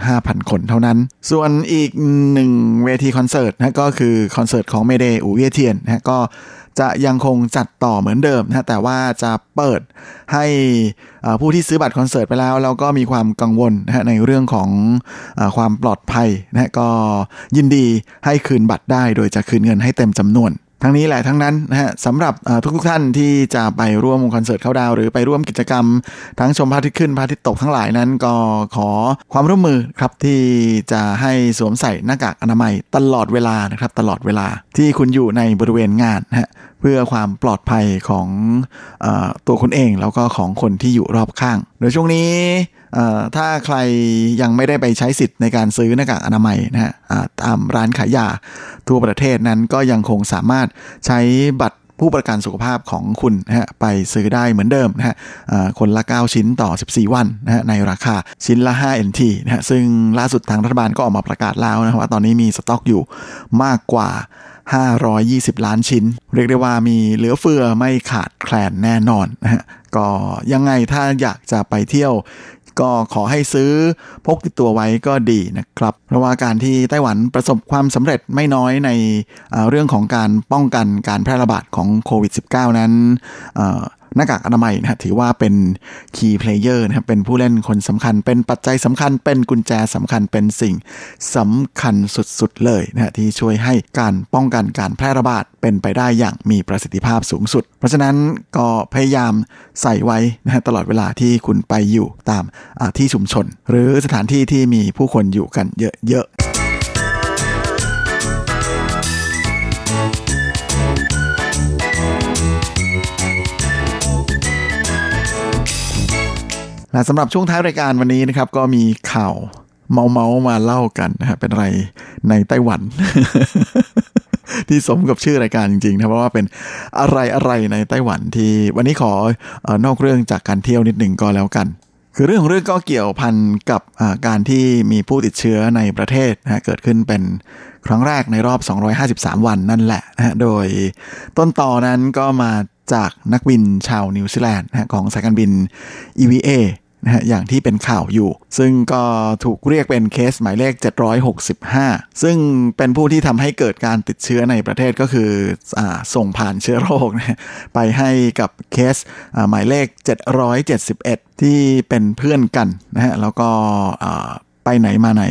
15,000 คนเท่านั้น ส่วนอีกหนึ่งเวทีคอนเสิร์ตนะก็คือคอนเสิร์ตของ Mayday อู่เยว่เทียนนะก็ จะยังคงจัดต่อเหมือนเดิมนะแต่ว่าจะเปิดให้ผู้ที่ซื้อบัตรคอนเสิร์ตไปแล้ว แล้วก็มีความกังวลนะในเรื่องของอความปลอดภัยนะก็ยินดีให้คืนบัตรได้ โดยจะคืนเงินให้เต็มจำนวน ทั้งนี้แหละทั้งนั้นนะฮะสำหรับทุกท่านที่จะไปร่วมคอนเสิร์ตเข้าดาว หรือไปร่วมกิจกรรม ทั้งชมพระอาทิตย์ขึ้นพระอาทิตย์ตกทั้งหลายนั้นก็ขอความร่วมมือครับที่จะให้สวมใส่หน้ากากอนามัยตลอดเวลานะครับตลอดเวลาที่คุณอยู่ในบริเวณงานนะฮะเพื่อความปลอดภัยของอตัวคุณเองแล้วก็ของคนที่อยู่รอบข้างโดยช่วงนี้ ถ้าใครยังไม่ได้ไปใช้สิทธิ์ในการซื้อหน้ากากอนามัยนะฮะตามร้านขายยาทั่วประเทศนั้นก็ยังคงสามารถใช้บัตรผู้ประกันสุขภาพของคุณนะฮะไปซื้อได้เหมือนเดิมนะฮะคนละ 9 ชิ้นต่อ 14 วันนะฮะในราคาชิ้นละ 5 NT นะฮะซึ่งล่าสุดทางรัฐบาลก็ออกมาประกาศแล้วนะว่าตอนนี้มีสต็อกอยู่มากกว่า 520 ล้านชิ้น เรียกได้ว่ามีเหลือเฟือไม่ขาดแคลนแน่นอนนะฮะก็ยังไงถ้าอยากจะไปเที่ยว ก็ขอให้ซื้อพกติดตัวไว้ก็ดีนะครับ เพราะว่าการที่ไต้หวันประสบความสำเร็จไม่น้อยในเรื่องของการป้องกันการแพร่ระบาดของโควิด -19 นั้น หน้ากากอนามัยนะถือว่าเป็น key player นะครับเป็นผู้เล่นคนสำคัญ เป็นปัจจัยสำคัญ เป็นกุญแจสำคัญเป็นสิ่งสำคัญสุดๆเลยนะที่ช่วยให้การป้องกันการแพร่ระบาดเป็นไปได้อย่างมีประสิทธิภาพสูงสุด เพราะฉะนั้นก็พยายามใส่ไว้นะตลอดเวลาที่คุณไปอยู่ตามที่ชุมชน หรือสถานที่ที่มีผู้คนอยู่กันเยอะๆ และสำหรับช่วงท้ายรายการวันนี้นะครับ ก็มีข่าวเมาเมามาเล่ากันนะฮะเป็นอะไรในไต้หวัน ที่สมกับชื่อรายการจริงๆนะเพราะว่าเป็นอะไรอะไรในไต้หวันที่วันนี้ขอนอกเรื่องจากการเที่ยวนิดหนึ่งก็แล้วกัน คือเรื่องของเรื่องก็เกี่ยวพันกับการที่มีผู้ติดเชื้อในประเทศนะเกิดขึ้นเป็นครั้งแรกในรอบ 253 วันนั่นแหละนะโดยต้นต่อนั้นก็มา จากนักบินชาวนิวซีแลนด์นะของสายการบิน EVA นะฮะอย่างที่เป็นข่าวอยู่ ซึ่งก็ถูกเรียกเป็นเคสหมายเลข 765 ซึ่งเป็นผู้ที่ทำให้เกิดการติดเชื้อในประเทศก็คืออส่งผ่านเชื้อโรคนะไปให้กับเคสหมายเลข 771 ที่เป็นเพื่อนกันนะฮะแล้วก็ไปไหนมาไหน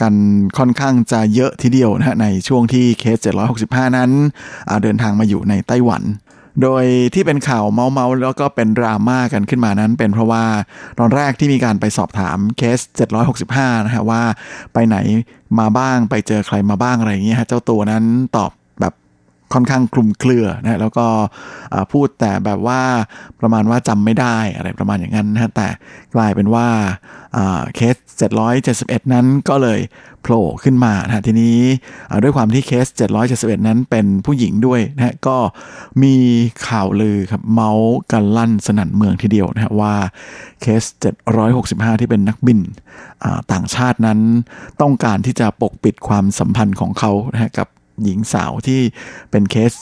กันค่อนข้างจะเยอะทีเดียวนะฮะในช่วงที่เคส 765 นั้นเดินทางมาอยู่ในไต้หวัน โดยที่เป็นข่าวเมาเมาแล้วก็เป็นดราม่ากันขึ้นมานั้น เป็นเพราะว่าตอนแรกที่มีการไปสอบถามเคส 765 นะฮะว่าไปไหนมาบ้างไปเจอใครมาบ้างอะไรอย่างเงี้ยฮะเจ้าตัวนั้นตอบแบบ ค่อนข้างคลุมเครือนะแล้วก็พูดแต่แบบว่าประมาณว่าจำไม่ได้อะไรประมาณอย่างนั้นนะแต่กลายเป็นว่าเคส 771 นั้นก็เลยโผล่ขึ้นมานะทีนี้ด้วยความที่เคส 771 นั้นเป็นผู้หญิงด้วยนะก็มีข่าวลือครับเมาส์กันลั่นสนั่นเมืองทีเดียวนะว่าเคส 765 ที่เป็นนักบินต่างชาตินั้นต้องการที่จะปกปิดความสัมพันธ์ของเขานะกับ หญิงสาวที่เป็นเคส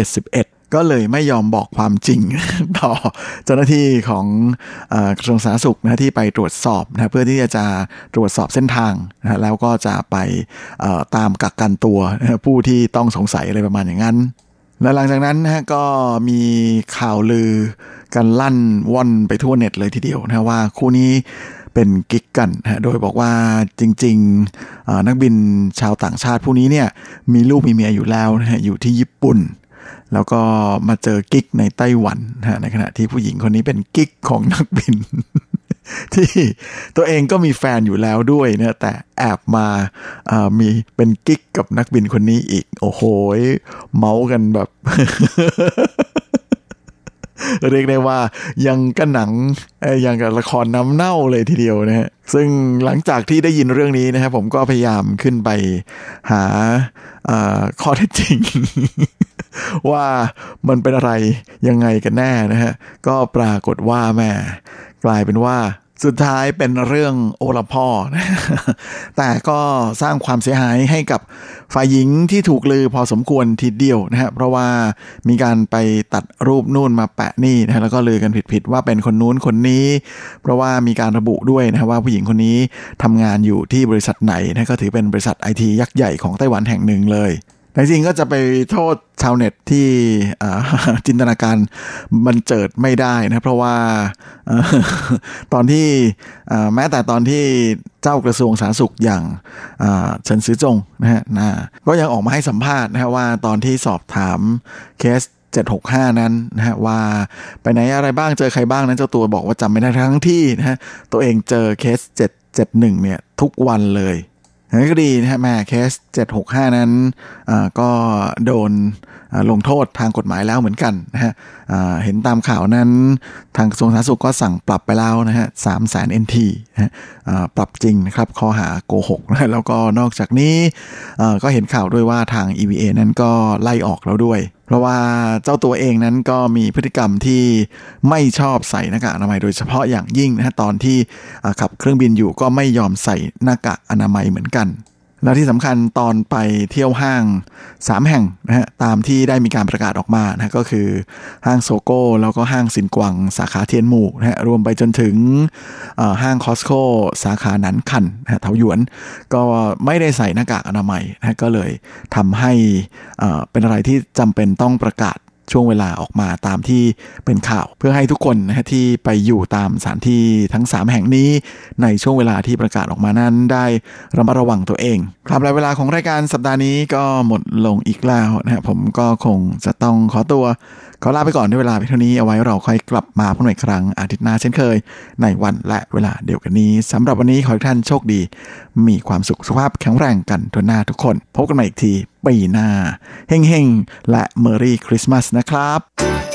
771 ก็เลยไม่ยอมบอกความจริงต่อเจ้าหน้าที่ของกระทรวงสาธารณสุขนะที่ไปตรวจสอบนะเพื่อที่จะตรวจสอบเส้นทางนะแล้วก็จะไปตามกักกันตัวผู้ที่ต้องสงสัยอะไรประมาณอย่างนั้นและหลังจากนั้นนะก็มีข่าวลือกันลั่นว่อนไปทั่วเน็ตเลยทีเดียวนะว่าคู่นี้ เป็นกิ๊กกันนะโดยบอกว่าจริงๆนักบินชาวต่างชาติผู้นี้เนี่ยมีลูกมีเมียอยู่แล้วนะฮะอยู่ที่ญี่ปุ่น แล้วก็มาเจอกิ๊กในไต้หวันนะในขณะที่ผู้หญิงคนนี้เป็นกิ๊กของนักบิน ที่ตัวเองก็มีแฟนอยู่แล้วด้วยนี่ยแต่แอบมาามีเป็นกิ๊กกับนักบินคนนี้อีก โอ้โหเมาส์กันแบบ เรียกได้ว่ายังก็หนังอยังกับละครน้ำเน่าเลยทีเดียวนะฮะซึ่งหลังจากที่ได้ยินเรื่องนี้นะครับผมก็พยายามขึ้นไปหาข้อเท็จจริง ว่ามันเป็นอะไรยังไงกันแน่นะฮะก็ปรากฏว่าแม่กลายเป็นว่า สุดท้ายเป็นเรื่องโอละพ่อ แต่ก็สร้างความเสียหายให้กับฝ่ายหญิงที่ถูกลือพอสมควรทีเดียวนะฮะเพราะว่ามีการไปตัดรูปนู่นมาแปะนี่นะแล้วก็ลือกันผิดๆว่าเป็นคนนู้นคนนี้ เพราะว่ามีการระบุด้วยนะว่าผู้หญิงคนนี้ทำงานอยู่ที่บริษัทไหนนะก็ถือเป็นบริษัทไอทียักษ์ใหญ่ของไต้หวันแห่งหนึ่งเลย แต่จริงก็จะไปโทษชาวเน็ตที่จินตนาการมันเจิดไม่ได้นะเพราะว่าตอนที่แม้แต่ตอนที่เจ้ากระทรวงสาธารณสุขอย่างเฉินซือจงนะฮะก็ยังออกมาให้สัมภาษณ์นะฮะว่าตอนที่สอบถามเคส765 นั้นนะฮะว่าไปไหนอะไรบ้างเจอใครบ้างนั้นเจ้าตัวบอกว่าจำไม่ได้ทั้งที่นะฮะตัวเองเจอเคส771เนี่ยทุกวันเลย นั้นก็ดีนะฮะแม่เคส 765 นั้นก็โดนลงโทษทางกฎหมายแล้วเหมือนกันนะฮะเห็นตามข่าวนั้นทางกระทรวงสาธารณสุขก็สั่งปรับไปแล้วนะฮะสามแสนเอ็นทีนะปรับจริงนะครับข้อหาโกหกนะแล้วก็นอกจากนี้ก็เห็นข่าวด้วยว่าทาง EVA นั้นก็ไล่ออกแล้วด้วย เพราะว่าเจ้าตัวเองนั้นก็มีพฤติกรรมที่ไม่ชอบใส่หน้ากากอนามัยโดยเฉพาะอย่างยิ่งนะฮะตอนที่ขับเครื่องบินอยู่ก็ไม่ยอมใส่หน้ากากอนามัยเหมือนกัน แล้วที่สำคัญตอนไปเที่ยวห้าง 3 แห่งนะฮะตามที่ได้มีการประกาศออกมานะก็คือห้างโซโก้แล้วก็ห้างสินกวัง สาขาเทียนหมู่นะฮะรวมไปจนถึงห้างคอสโคสาขานันคันนะฮะเทาหยวน ก็ไม่ได้ใส่หน้ากากอนามัยนะก็เลยทำให้เป็นอะไรที่จำเป็นต้องประกาศ ช่วงเวลาออกมาตามที่เป็นข่าว เพื่อให้ทุกคนนะฮะที่ไปอยู่ตามสถานที่ทั้ง 3 แห่งนี้ ในช่วงเวลาที่ประกาศออกมานั้นได้ระมัดระวังตัวเองครับและเวลาของรายการสัปดาห์นี้ก็หมดลงอีกแล้วนะฮะผมก็คงจะต้องขอตัวขอลาไปก่อนด้วยเวลาเท่านี้เอาไว้เราค่อยกลับมาพบกันอีกครั้งอาทิตย์หน้าเช่นเคย ในวันและเวลาเดียวกันนี้สำหรับวันนี้ขอให้ท่านโชคดี มีความสุขสุขภาพแข็งแรงกันทุกหน้าทุกคน พบกันใหม่อีกที ปีหน้า เฮงๆ และเมอรี่คริสต์มาสนะครับ